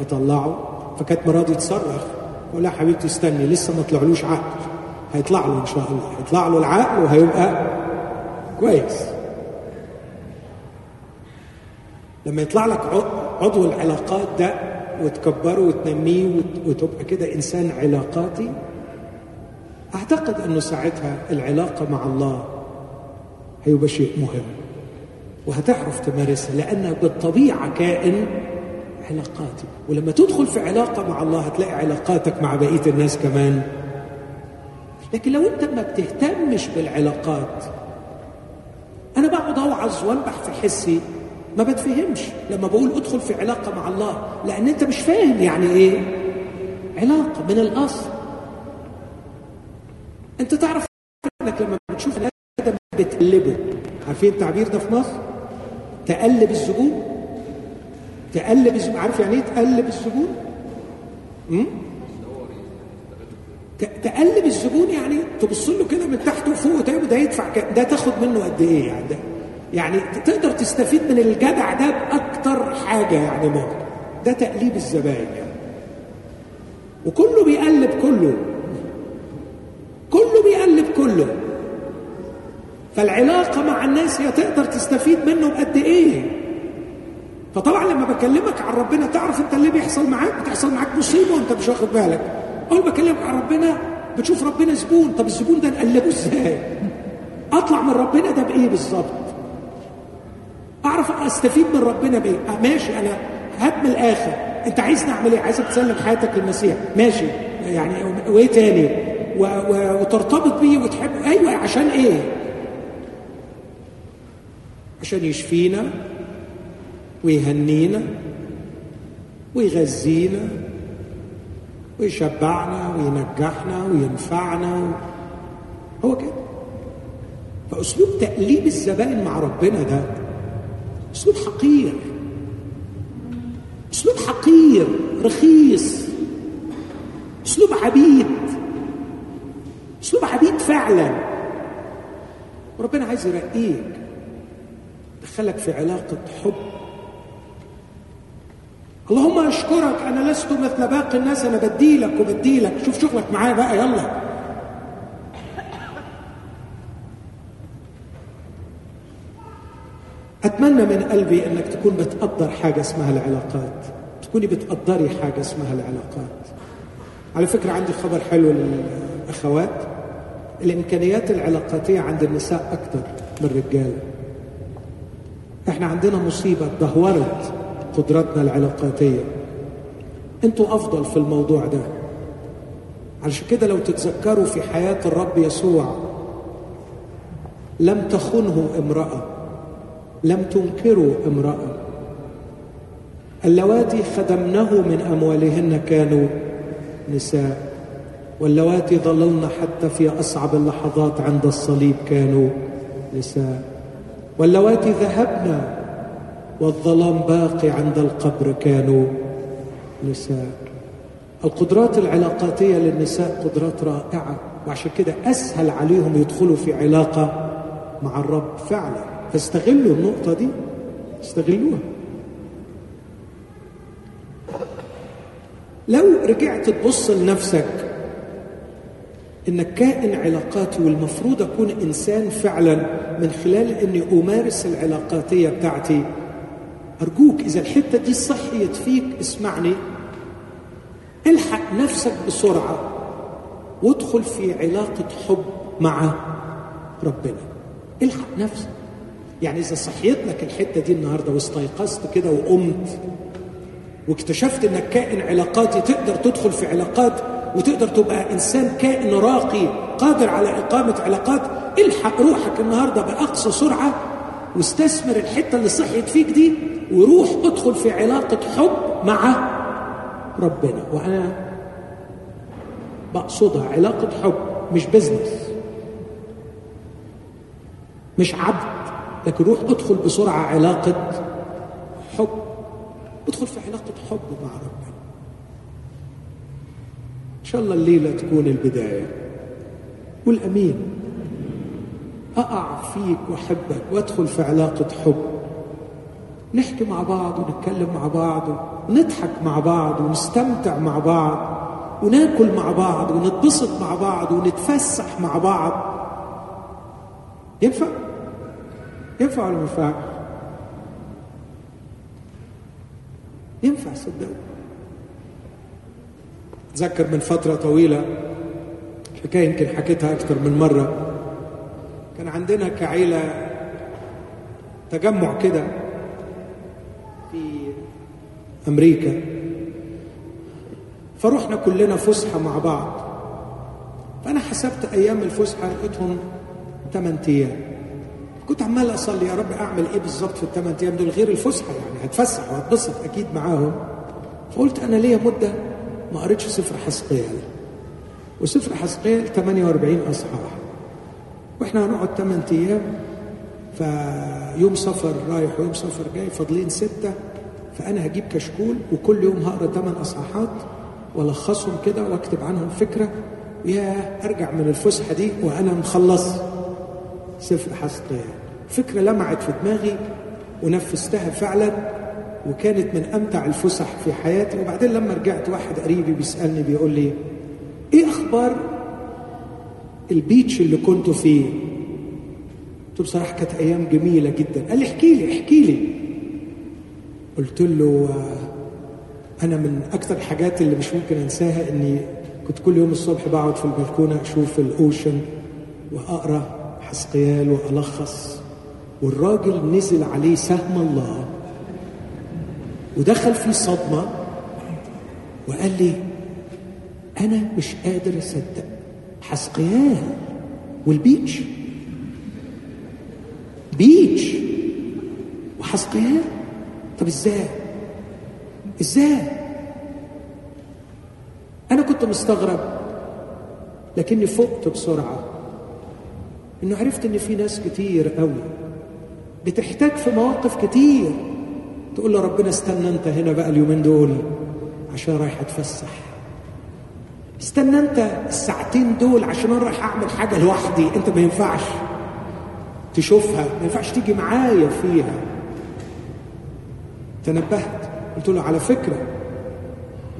أطلعه. فكانت مراتي تصرخ. أقول لها حبيبتي استني لسه ما طلعلوش عقل. هيطلع له إن شاء الله. هيطلع له العقل وهيبقى كويس. لما يطلع لك عضو العلاقات ده وتكبره وتنميه وتبقى كده إنسان علاقاتي أعتقد إنه ساعتها العلاقة مع الله هيبقى شيء مهم وهتعرف تمارسها لانك بالطبيعة كائن علاقاتي. ولما تدخل في علاقة مع الله هتلاقي علاقاتك مع بقية الناس كمان. لكن لو أنت ما بتهتمش بالعلاقات اوعظ وانبح في حسي. ما بتفهمش. لما بقول ادخل في علاقة مع الله لأن أنت مش فاهم يعني إيه؟ علاقة من الأصل. أنت تعرف إنك لما بتشوف آدم بتقلبه. عارفين التعبير ده في مصر؟ تقلب الزبون. تقلب الزبون. عارف يعني إيه تقلب الزبون؟ تقلب الزبون يعني تبص له كده من تحت وفوق وتقول ده يدفع ده تاخد منه قد إيه يعني؟ ده يعني تقدر تستفيد من الجدع ده بأكتر حاجة يعني ممكن ده تقليب الزباين يعني. وكله بيقلب كله. كله بيقلب كله. فالعلاقة مع الناس هي تقدر تستفيد منه بقد إيه. فطبعا لما بكلمك عن ربنا تعرف أنت اللي بيحصل معاك؟ بتحصل معاك مصيبة وأنت مش واخد بالك. أول ما بكلمك عن ربنا بتشوف ربنا زبون. طب الزبون ده نقلبه إزاي؟ أطلع من ربنا ده بإيه بالظبط؟ أعرف أستفيد من ربنا بإيه؟ آه ماشي أنا هات من الآخر. أنت عايز نعمل إيه؟ عايزك تسلم حياتك للمسيح. ماشي. يعني وإيه تاني؟ و... و... وترتبط بيه وتحب. أيوه عشان إيه؟ عشان يشفينا ويهنينا ويغذينا ويشبعنا وينجحنا وينفعنا هو كده. فأسلوب تقليب الزبائن مع ربنا ده اسلوب حقير. اسلوب حقير رخيص. اسلوب عبيد. اسلوب عبيد فعلا. وربنا عايز يرقيك دخلك في علاقة حب. اللهم أشكرك أنا لست مثل باقي الناس أنا بديلك وبديلك. شوف شغلك معايا بقى يلا. أتمنى من قلبي إنك تكون بتقدر حاجة اسمها العلاقات. تكوني بتقدري حاجة اسمها العلاقات. على فكرة عندي خبر حلو للأخوات. الإمكانيات العلاقاتية عند النساء أكثر من الرجال. إحنا عندنا مصيبة دهورت قدراتنا العلاقاتية. أنتوا أفضل في الموضوع ده. علشان كده لو تتذكروا في حياة الرب يسوع لم تخنه امرأة. لم تنكروا امرأة. اللواتي خدمنه من أموالهن كانوا نساء واللواتي ظللن حتى في أصعب اللحظات عند الصليب كانوا نساء. واللواتي ذهبن والظلام باقي عند القبر كانوا نساء. القدرات العلاقاتية للنساء قدرات رائعة وعشان كده أسهل عليهم يدخلوا في علاقة مع الرب فعلا. فاستغلوا النقطة دي. استغلوها. لو رجعت تبص لنفسك انك كائن علاقاتي والمفروض أكون إنسان فعلا من خلال إني أمارس العلاقاتية بتاعتي. أرجوك إذا الحتة دي صحيت فيك اسمعني. الحق نفسك بسرعة وادخل في علاقة حب مع ربنا. الحق نفسك. يعني إذا صحيت لك الحتة دي النهارده واستيقظت كده وقمت واكتشفت إنك كائن علاقاتي تقدر تدخل في علاقات وتقدر تبقى إنسان كائن راقي قادر على إقامة علاقات الحق روحك النهارده بأقصى سرعة واستثمر الحتة اللي صحيت فيك دي وروح ادخل في علاقة حب مع ربنا. وأنا بقصدها علاقة حب مش بزنس مش عبد. لكن روح ادخل بسرعة علاقة حب. ادخل في علاقة حب مع ربنا. إن شاء الله الليلة تكون البداية. قول أمين أقع فيك وأحبك وأدخل في علاقة حب. نحكي مع بعض ونتكلم مع بعض ونضحك مع بعض ونستمتع مع بعض وناكل مع بعض ونتبسط مع بعض ونتفسح مع بعض. ينفع؟ ينفع ولا ما ينفعش؟ ينفع صدقوا اتذكر من فترة طويلة حكاية يمكن حكيتها أكثر من مرة. كان عندنا كعيلة تجمع كده في أمريكا. فرحنا كلنا فسحة مع بعض. فأنا حسبت أيام الفسحة لقيتهم 8 أيام. كنت عمال أصلي يا رب أعمل إيه بالظبط في الثمان أيام دول؟ غير الفسحة يعني هتفسح وهتبسط أكيد معاهم. فقلت أنا ليا مدة ما قريتش سفر حسقيال وسفر حسقيال 48 أصحاح. وإحنا هنقعد 8 أيام فيوم سفر رايح ويوم سفر جاي فاضلين ستة فأنا هجيب كشكول وكل يوم هقرأ ثمان أصحاحات وألخصهم كده وأكتب عنهم فكرة. يا أرجع من الفسحة دي وأنا مخلص. سفر حسقيال فكرة لمعت في دماغي ونفذتها فعلا وكانت من أمتع الفسح في حياتي. وبعدين لما رجعت واحد قريبي بيسألني بيقول لي إيه أخبار البيتش اللي كنت فيه؟ قلت له بصراحة كانت أيام جميلة جدا. قال لي احكي لي احكي لي. قلت له أنا من أكثر الحاجات اللي مش ممكن أنساها إني كنت كل يوم الصبح بقعد في البلكونة أشوف الأوشن حسقيال وألخص. والراجل نزل عليه سهم الله ودخل في صدمة وقال لي أنا مش قادر أصدق حسقيال والبيتش. بيتش؟ وحسقيال طب إزاي؟ إزاي؟ أنا كنت مستغرب لكني فقت بسرعة. إنه عرفت إن في ناس كتير قوي بتحتاج في مواقف كتير. تقول له ربنا استنى أنت هنا بقى اليومين دول عشان رايح أتفسح. استنى أنت الساعتين دول عشان أنا رايح أعمل حاجة لوحدي. أنت ما ينفعش تشوفها ما ينفعش تيجي معايا فيها. تنبهت. قلت له على فكرة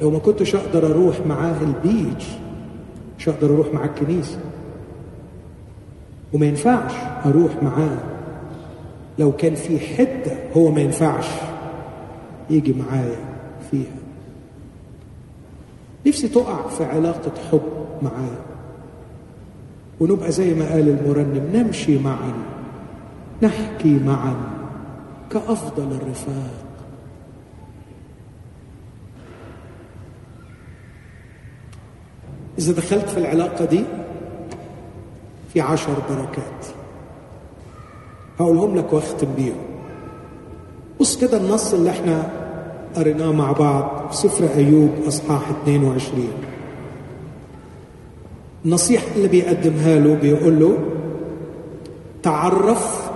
لو ما كنتش أقدر أروح معاه البيتش مش هقدر أروح معاه الكنيسة. وما ينفعش أروح معاه. لو كان في حتة هو ما ينفعش يجي معايا فيها. نفسي تقع في علاقة حب معاه. ونبقى زي ما قال المرنم نمشي معا نحكي معا كأفضل الرفاق. إذا دخلت في العلاقة دي في عشر بركات. هقولهم لك واختم بيهم بص كده النص اللي إحنا قريناه مع بعض في سفر أيوب أصحاح 22 النصيحة اللي بيقدمها له بيقول له تعرف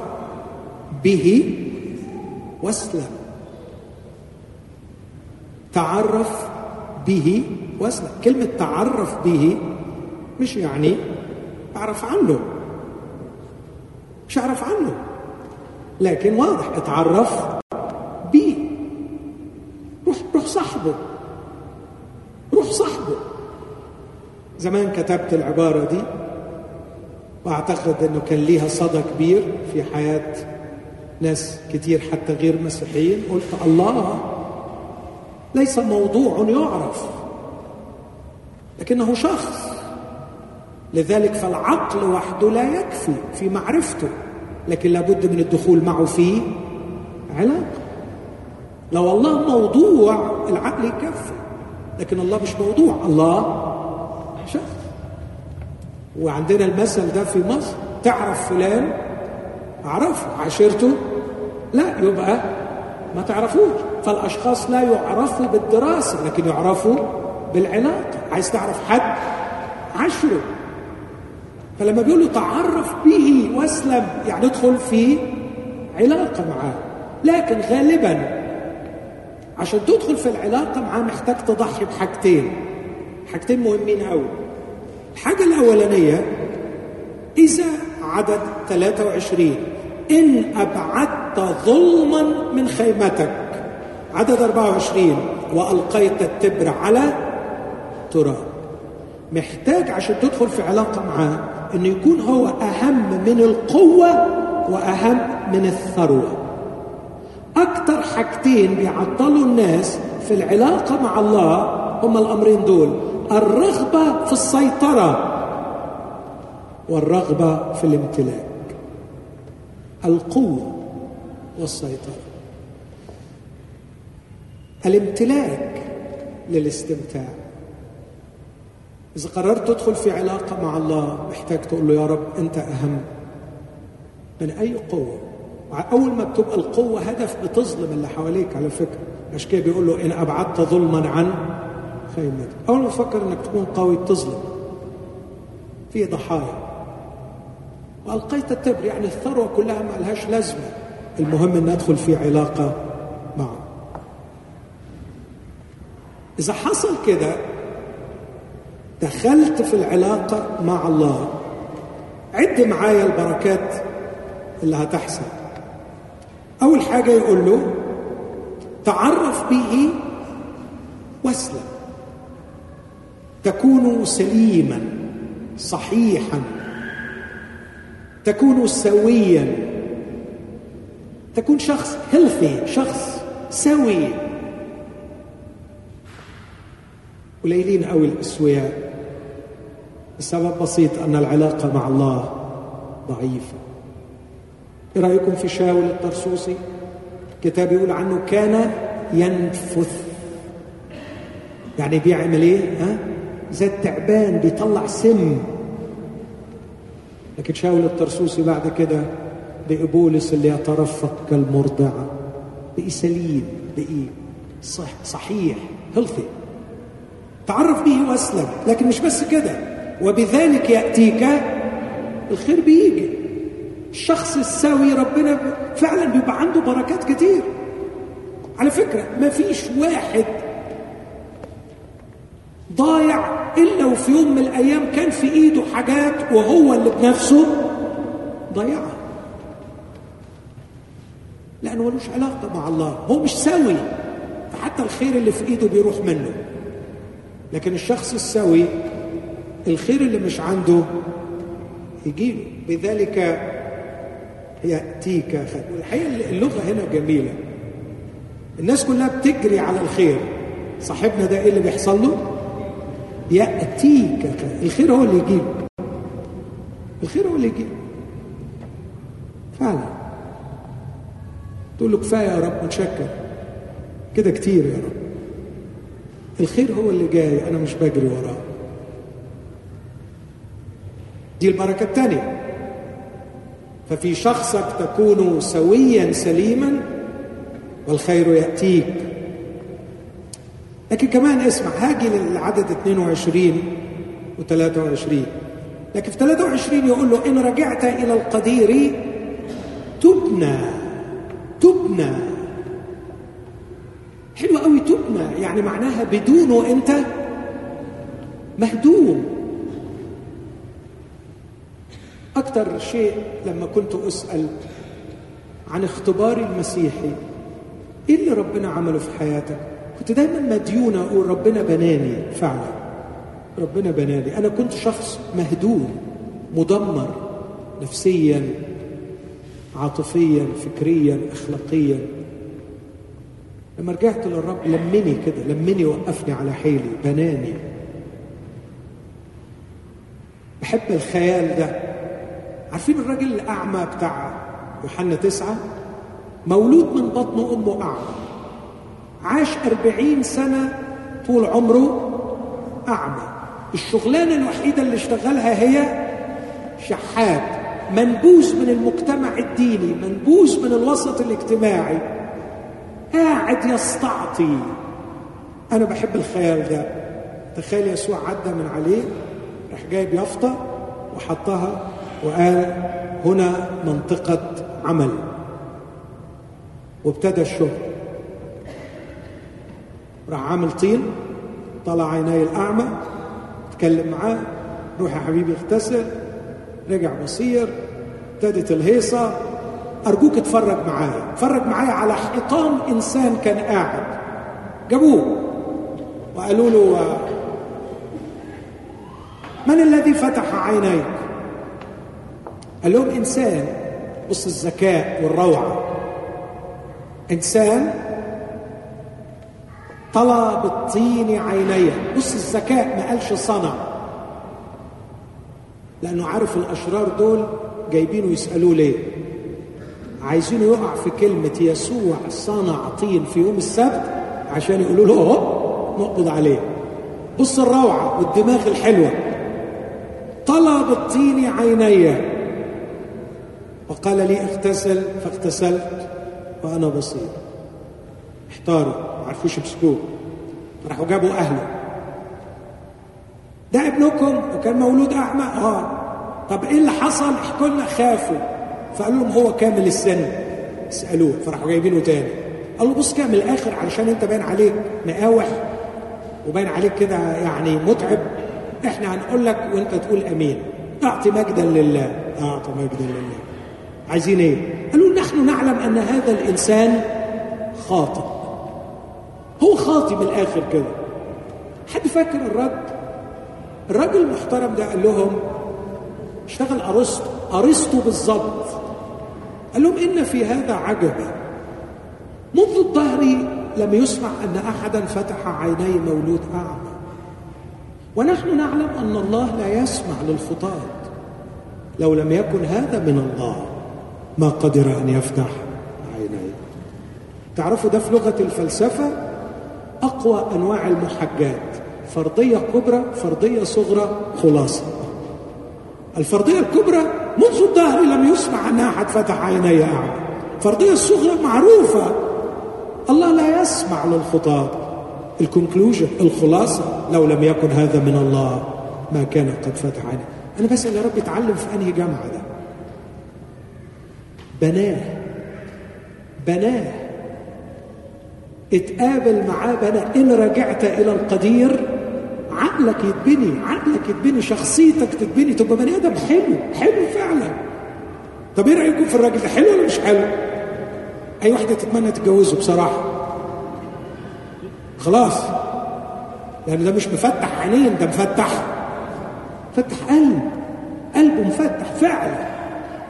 به واسلم تعرف به واسلم كلمة تعرف به مش يعني أعرف عنه. مش أعرف عنه. لكن واضح اتعرف بيه روح روح صاحبه. روح صاحبه. زمان كتبت العبارة دي وأعتقد إنه كان ليها صدى كبير في حياة ناس كتير حتى غير مسيحيين. قلت الله ليس موضوع يعرف لكنه شخص. لذلك فالعقل وحده لا يكفي في معرفته لكن لابد من الدخول معه في علاقة. لو الله موضوع العقل يكفي لكن الله مش موضوع الله شخص. وعندنا المثل ده في مصر تعرف فلان؟ أعرفه. عاشرته؟ لا يبقى ما تعرفوش. فالأشخاص لا يعرفوا بالدراسة لكن يعرفوا بالعلاقة. عايز تعرف حد؟ عشرة. فلما بيقول له تعرف به واسلم يعني ادخل في علاقة معاه. لكن غالبا عشان تدخل في العلاقة معاه محتاج تضحي بحاجتين. حاجتين مهمين قوي الحاجة الأولانية إذا عدد 23 إن أبعدت ظلما من خيمتك. عدد 24 وألقيت التبر على تراب. محتاج عشان تدخل في علاقة معاه انه يكون هو أهم من القوة وأهم من الثروة. أكتر حاجتين بيعطلوا الناس في العلاقة مع الله هما الأمرين دول الرغبة في السيطرة والرغبة في الامتلاك. القوة والسيطرة. الامتلاك للاستمتاع. إذا قررت تدخل في علاقة مع الله محتاج تقول له يا رب أنت أهم. من أي قوة؟ أول ما بتبقى القوة هدف بتظلم اللي حواليك على فكرة. عشان كده بيقول له إن أبعدت ظلما عن خيمتك. أول ما تفكر إنك تكون قوي بتظلم. في ضحايا. وألقيت التبر يعني الثروة كلها ما لهاش لازمة. المهم أن أدخل في علاقة معه. إذا حصل كده دخلت في العلاقة مع الله. عد معايا البركات اللي هتحصل. أول حاجة يقول له تعرف به واسلم. تكون سليما صحيحا. تكون سويا. تكون شخص هيلثي شخص سوي. قليلين قوي الاسوياء السبب بسيط أن العلاقة مع الله ضعيفة. إيه رأيكم في شاول الطرسوسي؟ الكتاب يقول عنه كان ينفث. يعني بيعمل إيه؟ ها؟ زي التعبان بيطلع سم. لكن شاول الطرسوسي بعد كده بقي بولس اللي يترفق كالمرضعة. بقي سليم بقي صح صحيح هيلثي تعرف به واسلم لكن مش بس كده. وبذلك يأتيك الخير بيجي. الشخص السوي ربنا فعلا بيبقى عنده بركات كتير. على فكرة ما فيش واحد ضايع إلا وفي يوم من الأيام كان في إيده حاجات وهو اللي بنفسه ضيعها. لأنه ملوش علاقة مع الله. هو مش سوي. فحتى الخير اللي في إيده بيروح منه. لكن الشخص السوي الخير اللي مش عنده يجيله بذلك يأتيك خير. والحقيقة اللغة هنا جميلة. الناس كلها بتجري على الخير. صاحبنا ده إيه اللي بيحصل له؟ يأتيك خير. الخير هو اللي يجيله الخير هو اللي يجيله فعلا. تقول له كفاية يا رب متشكر كده كتير يا رب. الخير هو اللي جاي أنا مش بجري وراه. دي البركة الثانية ففي شخصك تكون سويا سليما والخير يأتيك. لكن كمان اسمع هاجي للعدد 22 و23 لكن في 23 يقول له إن رجعت إلى القدير تبنى تبنى. حلوة قوي تبنى يعني معناها بدونه انت مهدوم. أكتر شيء لما كنت أسأل عن اختباري المسيحي إيه اللي ربنا عمله في حياتك؟ كنت دايما مديون أقول ربنا بناني فعلا. ربنا بناني. أنا كنت شخص مهدوم مدمر نفسيا عاطفيا فكريا اخلاقيا. لما رجعت للرب لمني كده لمني وقفني على حيلي بناني. بحب الخيال ده. عارفين الراجل الأعمى بتاع يوحنا تسعة؟ مولود من بطن أمه أعمى. عاش أربعين سنة طول عمره أعمى. الشغلانة الوحيدة اللي اشتغلها هي شحات. منبوذ من المجتمع الديني منبوذ من الوسط الاجتماعي. قاعد يستعطي. أنا بحب الخيال ده. تخيل يسوع عدى من عليه راح جايب يافطة وحطها وقال هنا منطقة عمل. وابتدى الشغل. راح عامل طين طلع عيني الأعمى اتكلم معاه روح يا حبيبي اغتسل. رجع بصير ابتدت الهيصة. أرجوك اتفرج معايا. اتفرج معايا على حيطان إنسان كان قاعد. جابوه. وقالوا له من الذي فتح عينيك؟ قال لهم إنسان. بص الذكاء والروعة. إنسان طلى بالطين عيني بص الذكاء ما قالش صنع. لأنه عارف الأشرار دول جايبينه يسألوه ليه. عايزينه يقع في كلمة يسوع صنع طين في يوم السبت عشان يقولوا له اهو نقبض عليه. بص الروعة والدماغ الحلوة. طلى بالطين عيني. وقال لي اغتسل. فاغتسلت وأنا بصير احتاروا ما عرفوش يمسكوه. راحوا جابوا أهله. ده ابنكم؟ وكان مولود أعمى. آه. طب إيه اللي حصل؟ احكوا لنا. خافوا. فقال لهم هو كامل السن. اسالوه فراحوا جايبينه تاني. قال له بص كده من الآخر علشان أنت باين عليك مقاوح وباين عليك كده يعني متعب. إحنا هنقول لك وأنت تقول أمين. أعطي مجدا لله. أعطي مجدا لله. عايزين إيه؟ قالوا نحن نعلم أن هذا الإنسان خاطئ. هو خاطئ من الآخر كده. حد فاكر الرد الراجل المحترم ده قال لهم اشتغل ارسطو أرسطو بالظبط. قال لهم إن في هذا عجبا منذ الظهر لم يسمع أن أحدا فتح عيني مولود أعمى. ونحن نعلم أن الله لا يسمع للخطاه لو لم يكن هذا من الله ما قدر أن يفتح عينيه. تعرفوا ده في لغة الفلسفة؟ أقوى أنواع المحجات فرضيه كبرى فرضيه صغرى خلاصة. الفرضيه الكبرى منذ الظهر لم يسمع أن أحد فتح عيني اعمى الفرضيه الصغرى معروفة. الله لا يسمع للخطاب. الكونكلوجن الخلاصة. لو لم يكن هذا من الله ما كان قد فتح عيني. أنا بسأل يا رب اتعلم في أنهي جامعة ده؟ بناه. بناه. اتقابل معاه بناه. إن رجعت إلى القدير عقلك يتبني عقلك يتبني شخصيتك تتبني. تبقى بني آدم حلو حلو فعلا. طب إيه رايكم في الراجل ده؟ حلو ولا مش حلو؟ أي واحدة تتمنى تتجوزه بصراحة. خلاص. لأن ده مش مفتح عينين ده مفتح فتح قلب. قلبه مفتح فعلا.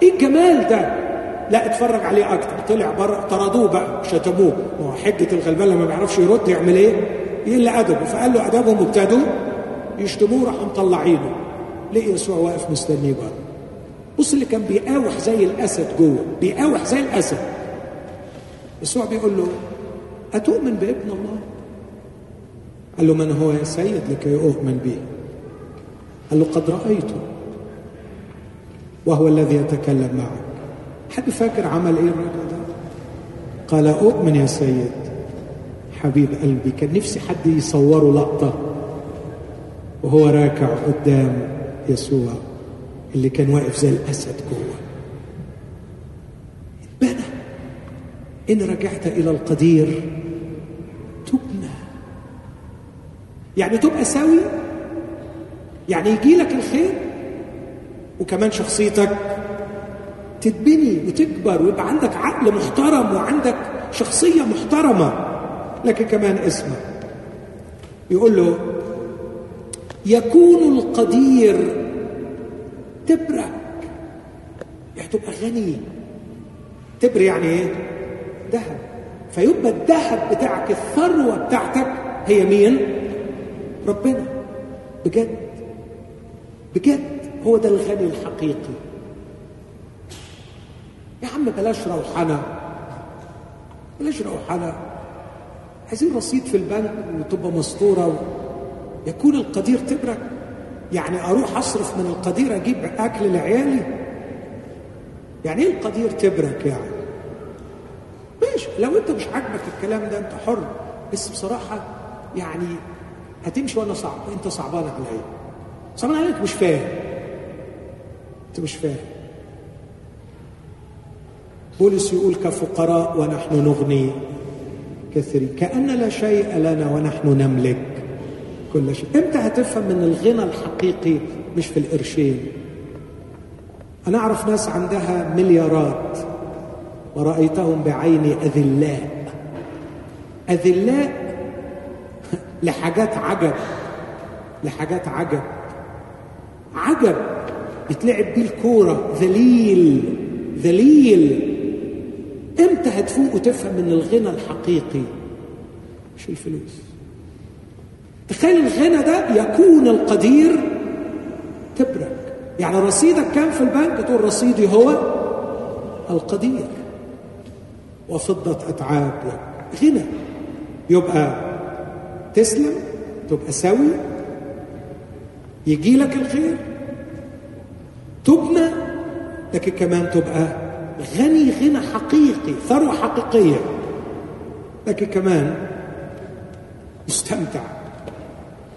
إيه الجمال ده؟ لا اتفرج عليه أكتر. طلع بره طردوه بقى شتموه. ما هو حجه الغلبان لما ما بيعرفش يرد يعمل إيه؟ يقل ادبه فقال له ادبهم ابتدوا يشتموه راحوا مطلعينه. لقي يسوع واقف مستنيه بره. بص اللي كان بيقاوح زي الأسد جوه بيقاوح زي الأسد. يسوع بيقول له أتؤمن بابن الله؟ قال له من هو يا سيد لكي أؤمن به قال له قد رأيته وهو الذي يتكلم معك. حد فاكر عمل إيه الراجل ده؟ قال أؤمن يا سيد. حبيب قلبي كان نفسي حد يصوره لقطة وهو راكع قدام يسوع اللي كان واقف زي الأسد جوه. اتبنى. إن رجعت إلى القدير تبنى. يعني تبقى سوي؟ يعني يجي لك الخير؟ وكمان شخصيتك تتبني وتكبر ويبقى عندك عقل محترم وعندك شخصية محترمة. لكن كمان اسمك يقول له يكون القدير تبرك. يعني تبقى غني. تبر يعني إيه؟ ذهب. فيبقى الذهب بتاعك الثروة بتاعتك هي مين؟ ربنا. بجد. بجد هو ده الغني الحقيقي. يا عم بلاش روحنة بلاش روحنة عايزين رصيد في البنك وتبقى مسطورة و... يكون القدير تبرك يعني أروح أصرف من القدير أجيب أكل لعيالي. يعني إيه القدير تبرك يعني؟ ماشي. لو أنت مش عاجبك الكلام ده أنت حر. بس بصراحة يعني هتمشي وأنا صعب. أنت صعبان عليا. صعبان عليك؟ مش فاهم. أنت مش فاهم. بولس يقول كفقراء ونحن نغني. كثيرين كأن لا شيء لنا ونحن نملك كل شيء. إمتى هتفهم إن الغنى الحقيقي مش في القرشين؟ أنا أعرف ناس عندها مليارات ورأيتهم بعيني أذلاء. أذلاء لحاجات عجب لحاجات عجب. عجب. بتلعب بيه الكورة. ذليل ذليل. إمتى هتفوق وتفهم إن الغنى الحقيقي مش الفلوس؟ تخيل الغنى ده يكون القدير تبرك. يعني رصيدك كام في البنك تقول رصيدي هو القدير. وفضة أتعاب غنى. يبقى تسلم تبقى سوي. يجي لك الخير. تبنى لكن كمان تبقى غني غنى حقيقي ثروة حقيقية. لكن كمان استمتع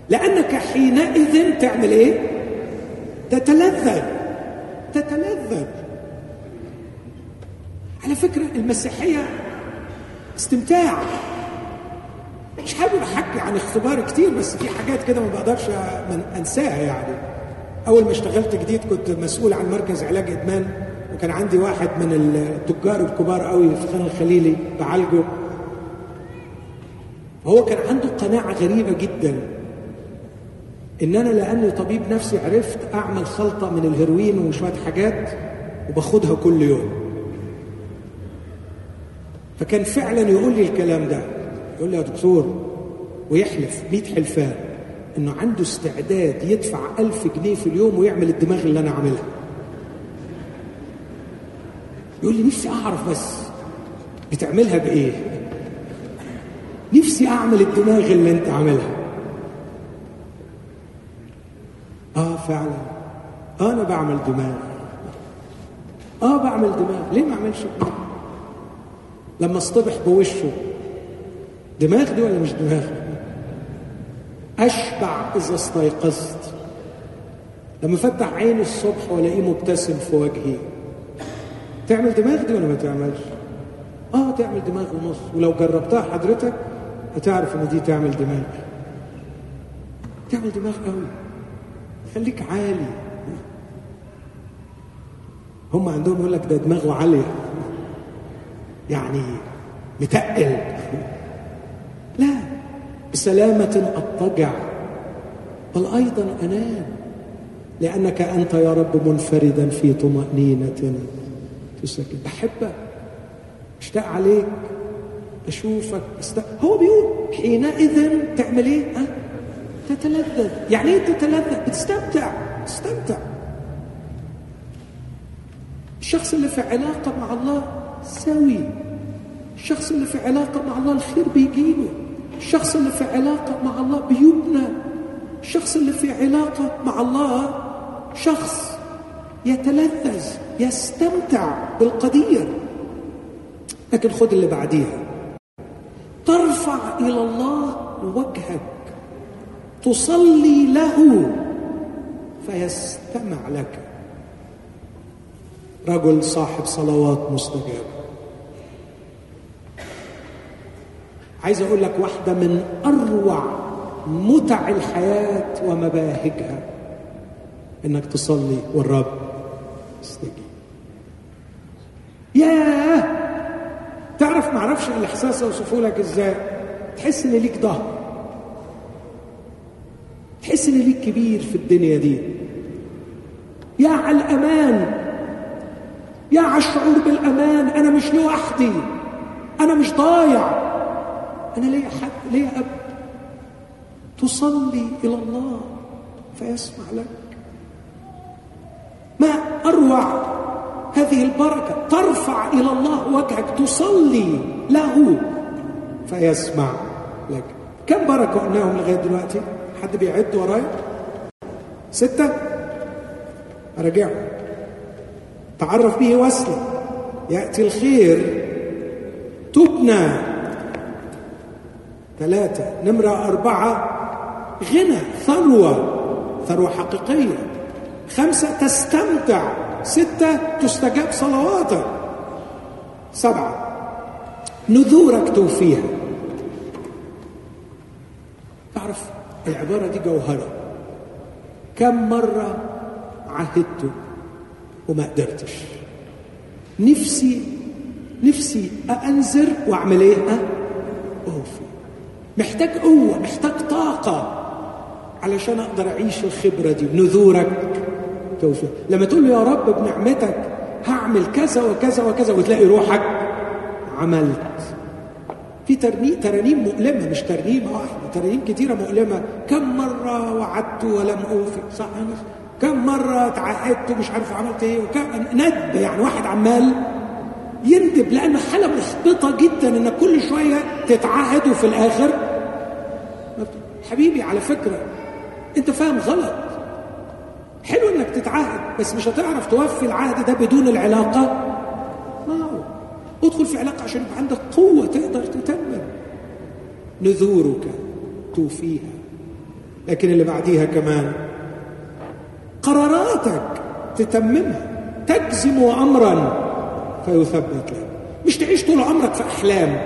لأنك حينئذ تعمل إيه؟ تتلذذ. تتلذذ. على فكرة المسيحية استمتاع. مش حابب أحكي عن اختبار كتير بس في حاجات كده ما بقدرش أنساها يعني. أول ما اشتغلت جديد كنت مسؤول عن مركز علاج إدمان. وكان عندي واحد من التجار الكبار قوي في خان الخليلي بعالجه هو كان عنده قناعة غريبة جدا. إن أنا لأني طبيب نفسي عرفت أعمل خلطه من الهيروين وشوية حاجات وباخدها كل يوم. فكان فعلا يقول لي الكلام ده. يقول لي يا دكتور ويحلف 100 حلفان إنه عنده استعداد يدفع ألف جنيه في اليوم ويعمل الدماغ اللي أنا عاملها. يقول لي نفسي أعرف بس بتعملها بإيه؟ نفسي أعمل الدماغ اللي أنت عاملها. آه فعلا. آه أنا بعمل دماغ. آه بعمل دماغ. ليه ما أعملش؟ دماغ لما أصطبح بوشه. دماغ دي ولا مش دماغ؟ أشبع إذا استيقظت. لما فتح عيني الصبح وألاقيه مبتسم في وجهي. تعمل دماغ دي ولا ما تعملش؟ آه تعمل دماغ ونص. ولو جربتها حضرتك هتعرف إن دي تعمل دماغ تعمل دماغ قوي خليك عالي. هم عندهم يقول لك ده دماغه عالية. يعني متقل. لا بسلامة أضطجع. بل أيضا أنام. لأنك أنت يا رب منفردا في طمأنينة. تسكن بحبك أشتاق عليك أشوفك است... هو بيقول حينئذ تعمل إيه؟ أه؟ تتلذذ. يعني إيه تتلذذ؟ بتستمتع تستمتع الشخص اللي في علاقة مع الله سوي. الشخص اللي في علاقة مع الله الخير بيجيله. الشخص اللي في علاقة مع الله بيبنى. الشخص اللي في علاقة مع الله شخص يتلذذ. يستمتع بالقدير. لكن خد اللي بعديها. ترفع إلى الله وجهك. تصلي له فيستمع لك. رجل صاحب صلوات مستجابه عايز أقول لك واحدة من أروع متع الحياة ومباهجها. إنك تصلي والرب يستجيب. ياه! تعرف ما أعرفش الإحساس أوصفه لك إزاي؟ تحس إن ليك ظهر تحس إن ليك كبير في الدنيا دي. يا على الأمان. يا على الشعور بالأمان. أنا مش لوحدي. أنا مش ضايع. أنا ليا حد ليا أب. تصلي إلى الله فيسمع لك. ما أروع هذه البركة ترفع إلى الله وجهك تصلي له. فيسمع لك. كم بركة قلناهم لغاية دلوقتي؟ حد بيعد ورايا؟ ستة؟ أراجعهم تعرف به وصلة يأتي الخير. تبنى. ثلاثة. نمرة أربعة. غنى. ثروة. ثروة حقيقية. خمسة. تستمتع. ستة تستجاب صلواتك سبعة. نذورك توفيها. تعرف العبارة دي جوهرة. كم مرة عهدت وما قدرتش. نفسي نفسي أنذر وأعمل إيه؟ أوفي. محتاج قوة محتاج طاقة علشان أقدر أعيش الخبرة دي. نذورك. توفيق لما تقول له يا رب بنعمتك هعمل كذا وكذا وكذا وتلاقي روحك عملت. في ترنيم ترانيم مؤلمة مش ترنيمه واحدة ترانيم كتيرة مؤلمة. كم مرة وعدت ولم اوفي صح كم مرة تعهدت ومش عارف عملت إيه؟ وكم ندب يعني واحد عمال يندب لأن حالة محبطة جدا انك كل شوية تتعهد وفي الآخر. حبيبي على فكرة أنت فاهم غلط. حلو إنك تتعهد بس مش هتعرف توفي العهد ده بدون العلاقة. معه ادخل في علاقة عشان يبقى عندك قوة تقدر تتمم. نذورك توفيها. لكن اللي بعديها كمان قراراتك تتممها. تجزم امرا فيثبت لك. مش تعيش طول عمرك في أحلام.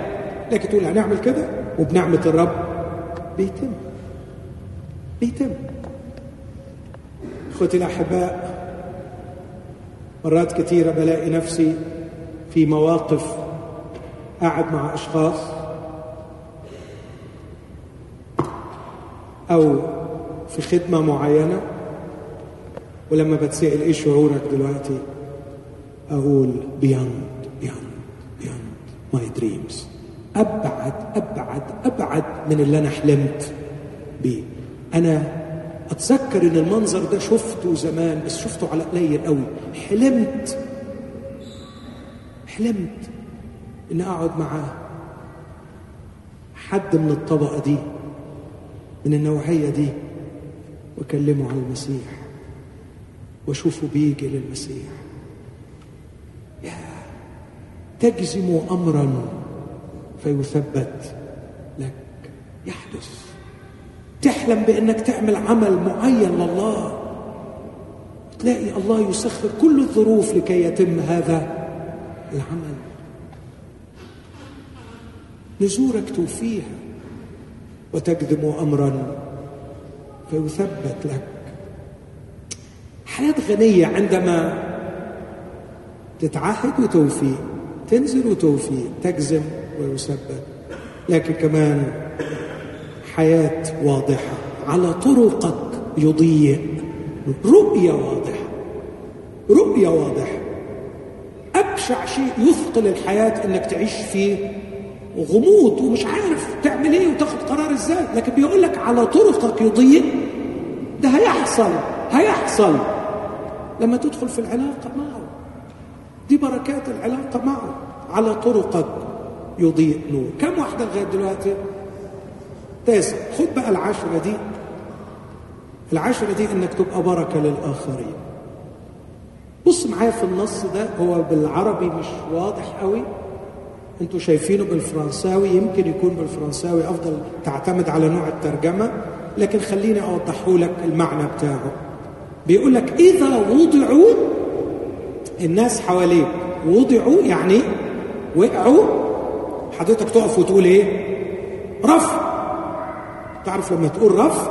لكن تقول هنعمل كده؟ وبنعمة الرب بيتم. بيتم. اخوتي الأحباء مرات كثيرة بلاقي نفسي في مواقف قاعد مع أشخاص أو في خدمة معينة ولما بتسأل إيه شعورك دلوقتي؟ أقول beyond beyond beyond my dreams أبعد أبعد أبعد من اللي أنا حلمت بيه. أنا أتذكر إن المنظر ده شفته زمان بس شفته على قليل قوي. حلمت حلمت ان أقعد مع حد من الطبقة دي من النوعية دي وأكلمه عن المسيح وأشوفه بيجي للمسيح. يا تجزم امرا فيثبت لك يحدث. تحلم بأنك تعمل عمل معين لله. تلاقي الله يسخر كل الظروف لكي يتم هذا العمل. نزورك توفيها وتكذب امرا فيثبت لك. حياة غنية عندما تتعهد وتوفي تنزل وتوفي تجزم ويثبت. لكن كمان حياة واضحة على طرقك يضيء. رؤية واضحة رؤية واضحة. أبشع شيء يثقل الحياة إنك تعيش فيه غموض ومش عارف تعمل إيه وتاخد قرار إزاي. لكن بيقول لك على طرقك يضيء. ده هيحصل هيحصل. لما تدخل في العلاقة معه. دي بركات العلاقة معه. على طرقك يضيء نور. كم واحدة لغاية دلوقتي؟ تاسع خد بقى العشرة دي. العشرة دي إنك تبقى بركة للآخرين. بص معايا في النص ده هو بالعربي مش واضح قوي. أنتوا شايفينه بالفرنساوي يمكن يكون بالفرنساوي أفضل تعتمد على نوع الترجمة. لكن خليني أوضحه لك المعنى بتاعه. بيقول لك إذا وضعوا الناس حواليك وضعوا يعني وقعوا. حضرتك تقف وتقول إيه؟ رفع. تعرف لما تقول رفع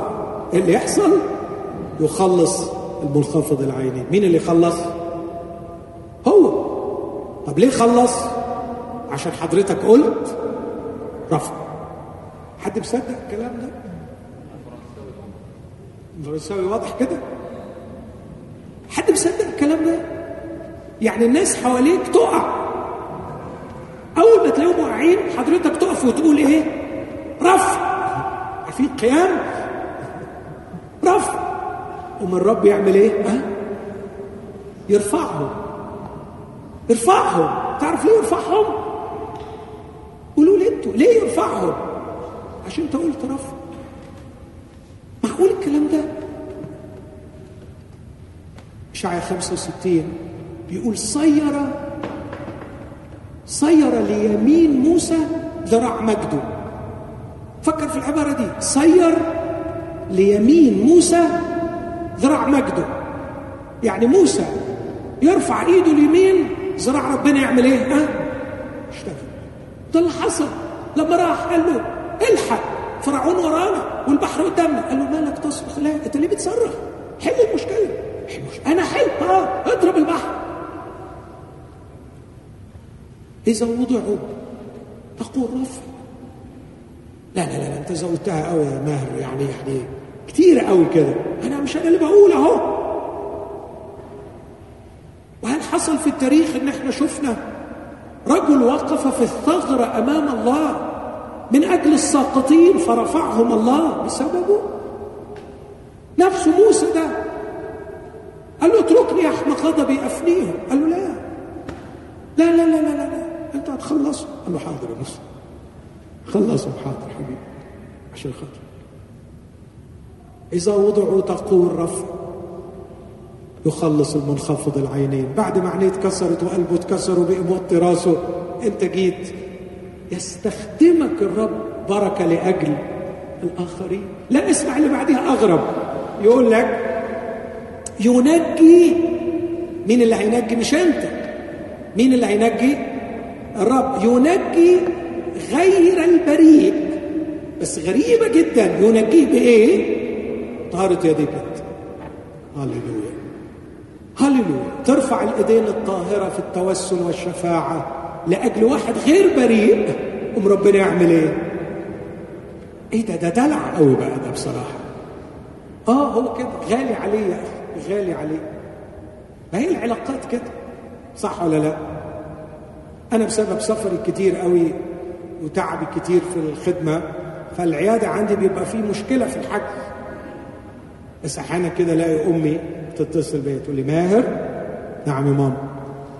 إيه اللي يحصل؟ يخلص المنخفض العيني. مين اللي خلص؟ هو. طب ليه خلص؟ عشان حضرتك قلت رفع حد مصدق الكلام ده؟ الفرنساوي واضح كده. حد مصدق الكلام ده؟ يعني الناس حواليك تقع. أول ما تلاقيهم واقعين حضرتك تقف وتقول إيه؟ رفع في قيام رفع. ومن الرب يعمل إيه؟ ها؟ يرفعهم. يرفعهم. تعرف ليه يرفعهم؟ قولوا لي أنتوا ليه يرفعهم؟ عشان انت قلت رفع. معقول الكلام ده. اشعيا 65 بيقول صير صير ليمين موسى ذراع مجده. فكر في العبارة دي. صير ليمين موسى ذراع مجده. يعني موسى يرفع إيده اليمين ذراع ربنا يعمل إيه؟ ها؟ اشتغل. ده اللي حصل لما راح قال له الحق فرعون ورانا والبحر قدامنا. قال له مالك تصرخ؟ لا أنت ليه بتصرخ؟ حل المشكلة. أنا حل. آه اضرب البحر. إذا وضعوا تقول رفع. لا لا لا انت زودتها قوي يا ماهر يعني يعني كتير قوي كده. أنا مش أنا اللي بقول أهو. وهل حصل في التاريخ إن إحنا شفنا رجل وقف في الثغرة أمام الله؟ من أجل الساقطين فرفعهم الله بسببه؟ نفس موسى ده. قال له اتركني يا احمق غضبي أفنيهم. قال له لا. لا لا لا لا لا. أنت هتخلصوا قال له حاضر يا موسى. خلصوا حاضر حبيبي. عشان خاطر إذا وضعوا تقول رفع يخلص المنخفض العينين. بعد ما عينيه اتكسرت وقلبه اتكسر وبقي موطي راسه أنت جيت يستخدمك الرب بركة لأجل الآخرين. لا اسمع اللي بعدها أغرب. يقول لك ينجي. مين اللي هينجي؟ مش أنت. مين اللي هينجي؟ الرب. ينجي غير البريء. بس غريبة جدا. ينجيه بإيه؟ طهارة يديك أنت هللويا. هللويا. ترفع الإيدين الطاهرة في التوسل والشفاعة لأجل واحد غير بريء. قوم ربنا يعمل إيه؟ إيه ده؟ ده دلع قوي بقى ده بصراحة. آه هو كده. غالي عليه يا أخي. غالي عليه. ما هي العلاقات كده؟ صح ولا لا؟ أنا بسبب سفري كتير قوي وتعبي كتير في الخدمة فالعيادة عندي بيبقى فيه مشكلة في الحجز بس أحيانا كده ألاقي أمي تتصل بيا تقول لي ماهر؟ نعم يا ماما.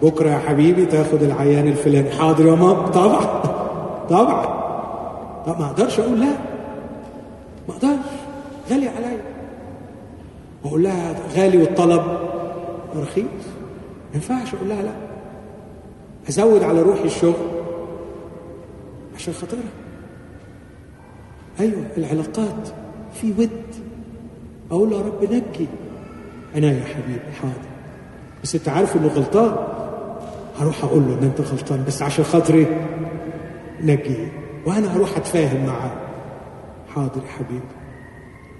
بكرة يا حبيبي تاخد العيان الفلاني. حاضر يا ماما. طبعا. طبعا. طب ما أقدرش أقول لا. ما أقدرش. غالي عليا. وأقول لها غالي والطلب. رخيص. ما ينفعش. أقول لها لا. أزود على روحي الشغل. عشان خاطرها. أيوه العلاقات في ود. أقول له يا رب نجي. أنا يا حبيبي حاضر. بس أنت عارف إنه غلطان. هروح أقول له إن أنت غلطان بس عشان خاطري نجي. وأنا هروح أتفاهم معاه. حاضر يا حبيبي.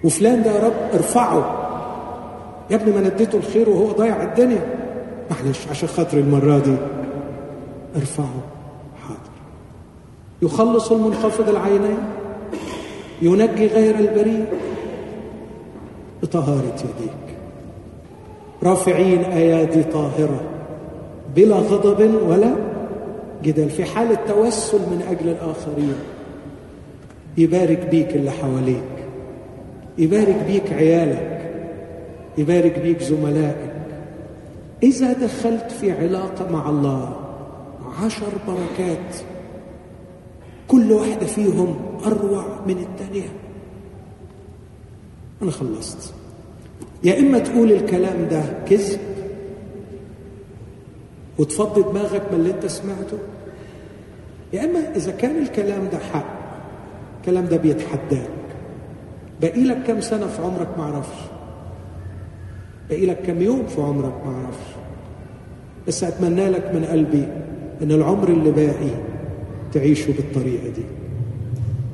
وفلان ده يا رب ارفعه. يا ابني ما نديته الخير وهو ضيع الدنيا. معلش عشان خاطري المرة دي ارفعه. يخلص المنخفض العينين ينجي غير البريء بطهارة يديك. رافعين أيادي طاهرة بلا غضب ولا جدال في حالة توسل من أجل الآخرين. يبارك بيك اللي حواليك يبارك بيك عيالك يبارك بيك زملائك. إذا دخلت في علاقة مع الله عشر بركات كل واحدة فيهم أروع من الثانية أنا خلصت. يا إما تقول الكلام ده كذب وتفضي دماغك من اللي أنت سمعته يا إما إذا كان الكلام ده حق الكلام ده بيتحداك. باقي لك كم سنة في عمرك ما أعرفش. باقي لك كم يوم في عمرك ما أعرفش. بس أتمنى لك من قلبي إن العمر اللي باقي تعيشه بالطريقة دي.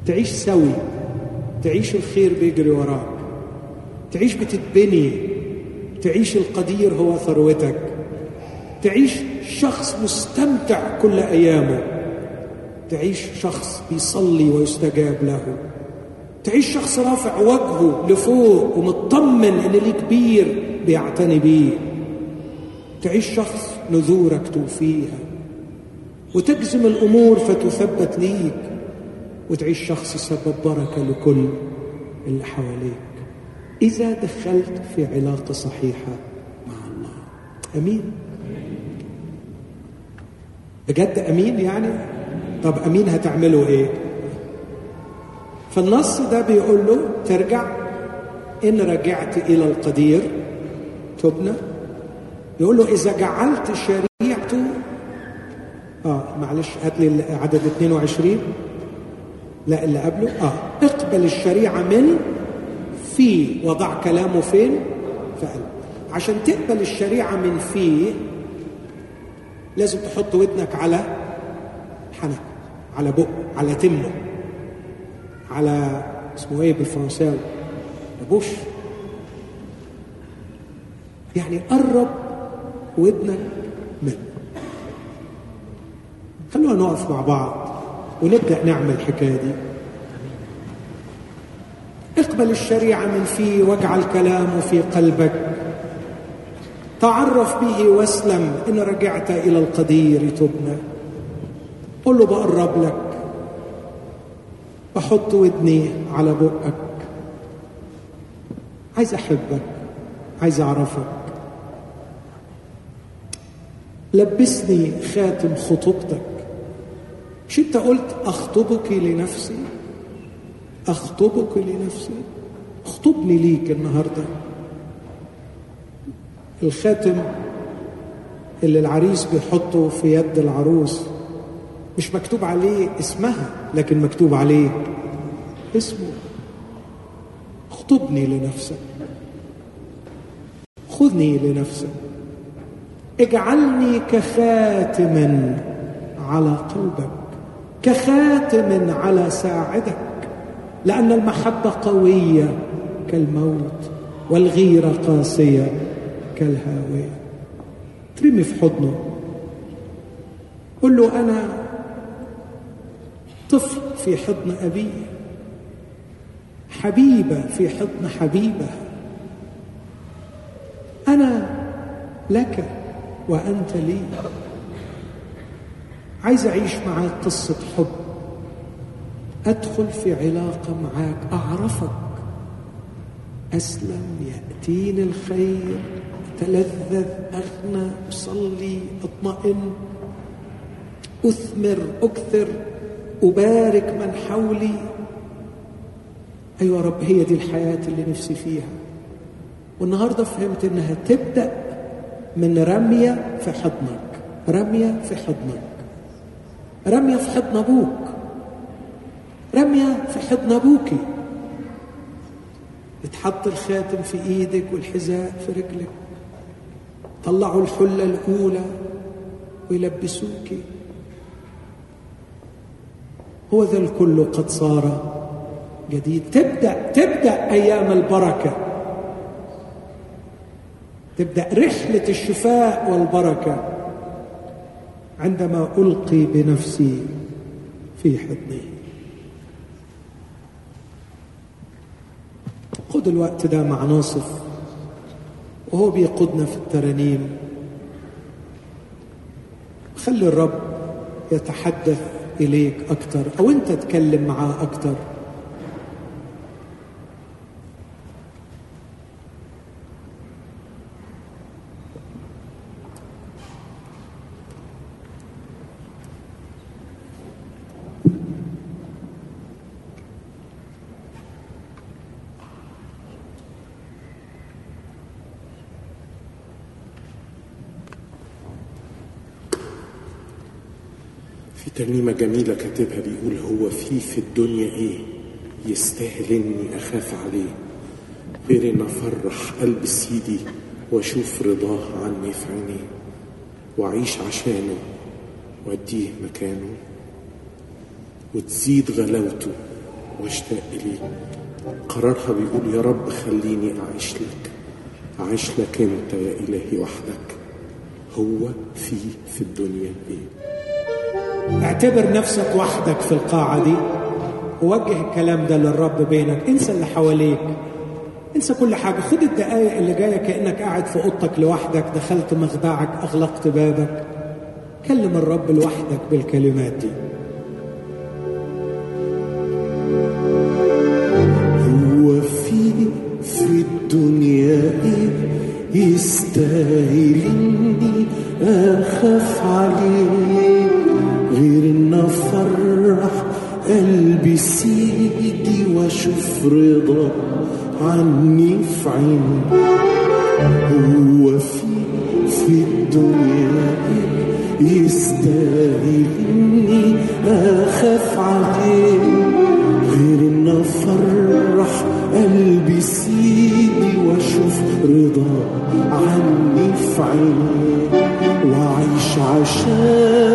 تعيش سوي. تعيش الخير بيجري وراك. تعيش بتتبني. تعيش القدير هو ثروتك. تعيش شخص مستمتع كل أيامه. تعيش شخص بيصلي ويستجاب له. تعيش شخص رافع وجهه لفوق ومطمن إن ليه كبير بيعتني بيه. تعيش شخص نذورك توفيها. وتجزم الأمور فتثبت ليك وتعيش شخص سبب بركة لكل اللي حواليك. إذا دخلت في علاقة صحيحة مع الله. أمين. بجد أمين يعني؟ طب أمين هتعملوا إيه؟ فالنص ده بيقول له ترجع إن رجعت إلى القدير. تبنى. يقول له إذا جعلت شريعته آه معلش هات لي عدد 22 لا اللي قبله. آه اقبل الشريعة من في وضع كلامه فين؟ في قلب عشان تقبل الشريعة من في لازم تحط ودنك على حنك على بق على تمه على اسمه إيه بالفرنساوي؟ بوش. يعني قرب ودنك خلونا نقف مع بعض ونبدأ نعمل الحكاية دي. اقبل الشريعة من فيه واجعل كلامه في قلبك. تعرف به واسلم إن رجعت إلى القدير تبنى. قل له بقرب لك. بحط ودني على بقك. عايز أحبك. عايز أعرفك. لبسني خاتم خطوبتك. مش انت قلت؟ أخطبك لنفسي. أخطبك لنفسي. أخطبني ليك النهارده. الخاتم اللي العريس بيحطه في يد العروس مش مكتوب عليه اسمها لكن مكتوب عليه اسمه. أخطبني لنفسك. خذني لنفسك. اجعلني كخاتم على قلبك. كخاتم على ساعدك لأن المحبة قوية كالموت والغيرة قاسية كالهاوية. ترمي في حضنه. قل له أنا طفل في حضن أبي حبيبة في حضن حبيبة. أنا لك وأنت لي. عايز أعيش معاك قصة حب. أدخل في علاقة معاك أعرفك. أسلم يأتيني الخير. أتلذذ أغنى أصلي أطمئن. أثمر أكثر. أبارك من حولي. أيوة رب هي دي الحياة اللي نفسي فيها. والنهاردة فهمت إنها تبدأ من رمية في حضنك. رمية في حضنك. رمية في حضن أبوك. رمية في حضن أبوكي. يتحط الخاتم في إيدك والحذاء في رجلك. طلعوا الحلة الأولى ويلبسوك هو ذا الكل قد صار جديد. تبدأ تبدأ أيام البركة. تبدأ رحلة الشفاء والبركة. عندما ألقي بنفسي في حضنه خد الوقت ده مع ناصف وهو بيقودنا في الترانيم. خلي الرب يتحدث إليك أكتر أو أنت تكلم معاه أكتر. ترنيمة جميلة كاتبها بيقول هو في في الدنيا إيه؟ يستاهل اني أخاف عليه. غير أن أفرح قلب سيدي وأشوف رضاه عني في عينيه. وأعيش عشانه وأديه مكانه. وتزيد غلاوته وأشتاق إليه. قرارها بيقول يا رب خليني أعيش لك. أعيش لك أنت يا إلهي وحدك. هو في في الدنيا إيه؟ اعتبر نفسك وحدك في القاعة دي. ووجه الكلام ده للرب بينك. انسى اللي حواليك. انسى كل حاجة. خد الدقايق اللي جاية كأنك قاعد في أوضتك لوحدك. دخلت مخدعك. أغلقت بابك. كلم الرب لوحدك بالكلمات دي. هو في في الدنيا إيه؟ يستاهل اني أخاف عليه. افرح قلبي سيدي واشوف رضا عني في عيني هو في في الدنيا يستاهل اني أخاف عليه. غير إن أفرح قلبي سيدي وأشوف رضا عني في عيني واعيش عشان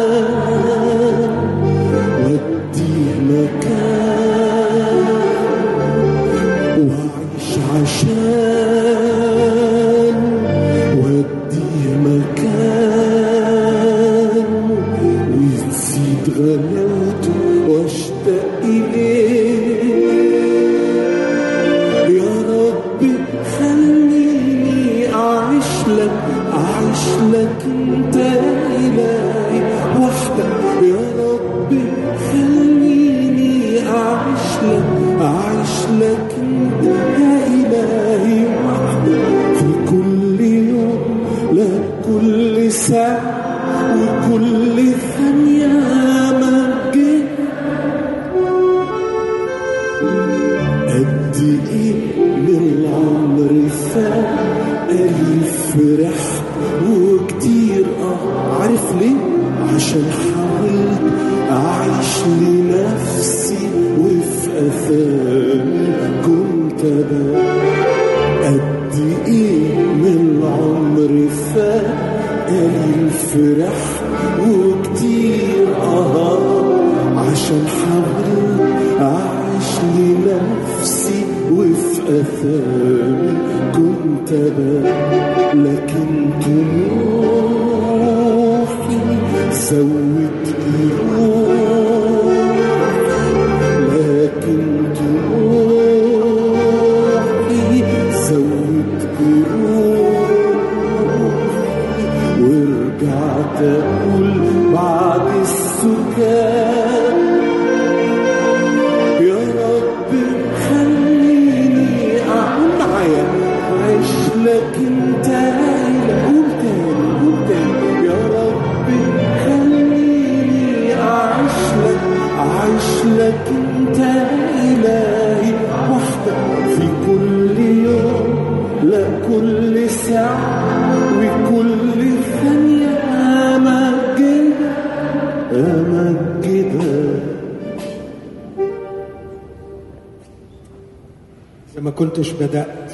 كنتش بدأت.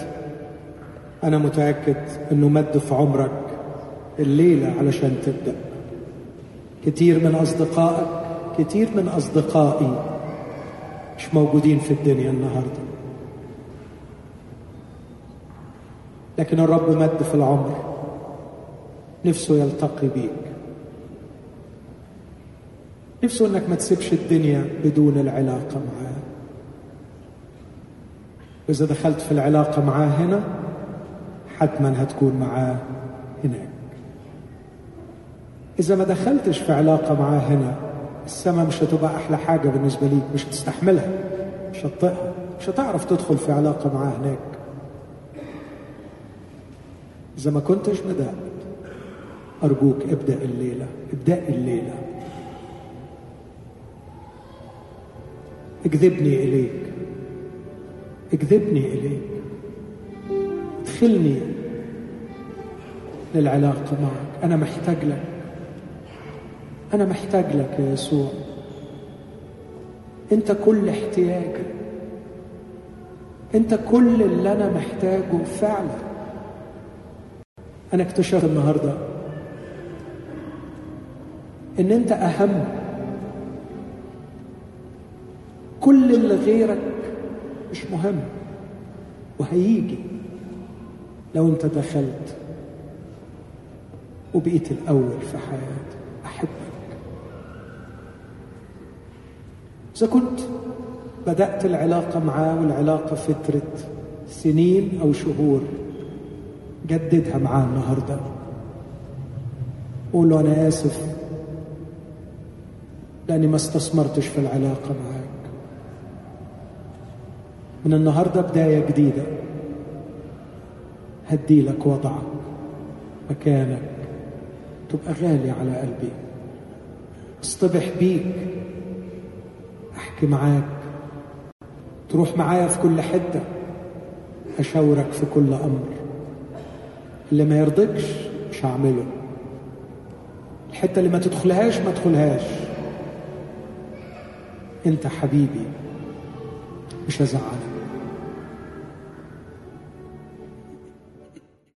أنا متأكد إنه مد في عمرك الليلة علشان تبدأ. كتير من أصدقائك كتير من أصدقائي مش موجودين في الدنيا النهاردة. لكن الرب مد في العمر. نفسه يلتقي بيك. نفسه إنك ما تسيبش الدنيا بدون العلاقة معاه. وإذا دخلت في العلاقة معاه هنا حتما هتكون معاه هناك. إذا ما دخلتش في علاقة معاه هنا السماء مش هتبقى أحلى حاجة بالنسبة ليك مش هتستحملها مش هتطيقها مش هتعرف تدخل في علاقة معاه هناك. إذا ما كنتش بدأت أرجوك ابدأ الليلة ابدأ الليلة. اجذبني إليك. اجذبني إليك ادخلني للعلاقة معك. أنا محتاج لك. أنا محتاج لك يا يسوع. أنت كل احتياجي أنت كل اللي أنا محتاجه فعلا. أنا اكتشفت النهاردة إن أنت أهم. كل اللي غيرك مش مهم. وهيجي. لو انت دخلت وبقيت الأول في حياتي أحبك. إذا كنت بدأت العلاقة معاه والعلاقة فتره سنين أو شهور جددها معاه النهارده. قول له أنا آسف لأني ما استثمرتش في العلاقة معاك من النهارده بداية جديدة. هدي لك وضعك مكانك. تبقى غالي على قلبي. أصطبح بيك. أحكي معاك. تروح معايا في كل حتة. أشاورك في كل أمر. اللي ما يرضيكش مش هعمله. الحتة اللي ما تدخلهاش ما تدخلهاش. أنت حبيبي مش هزعلك.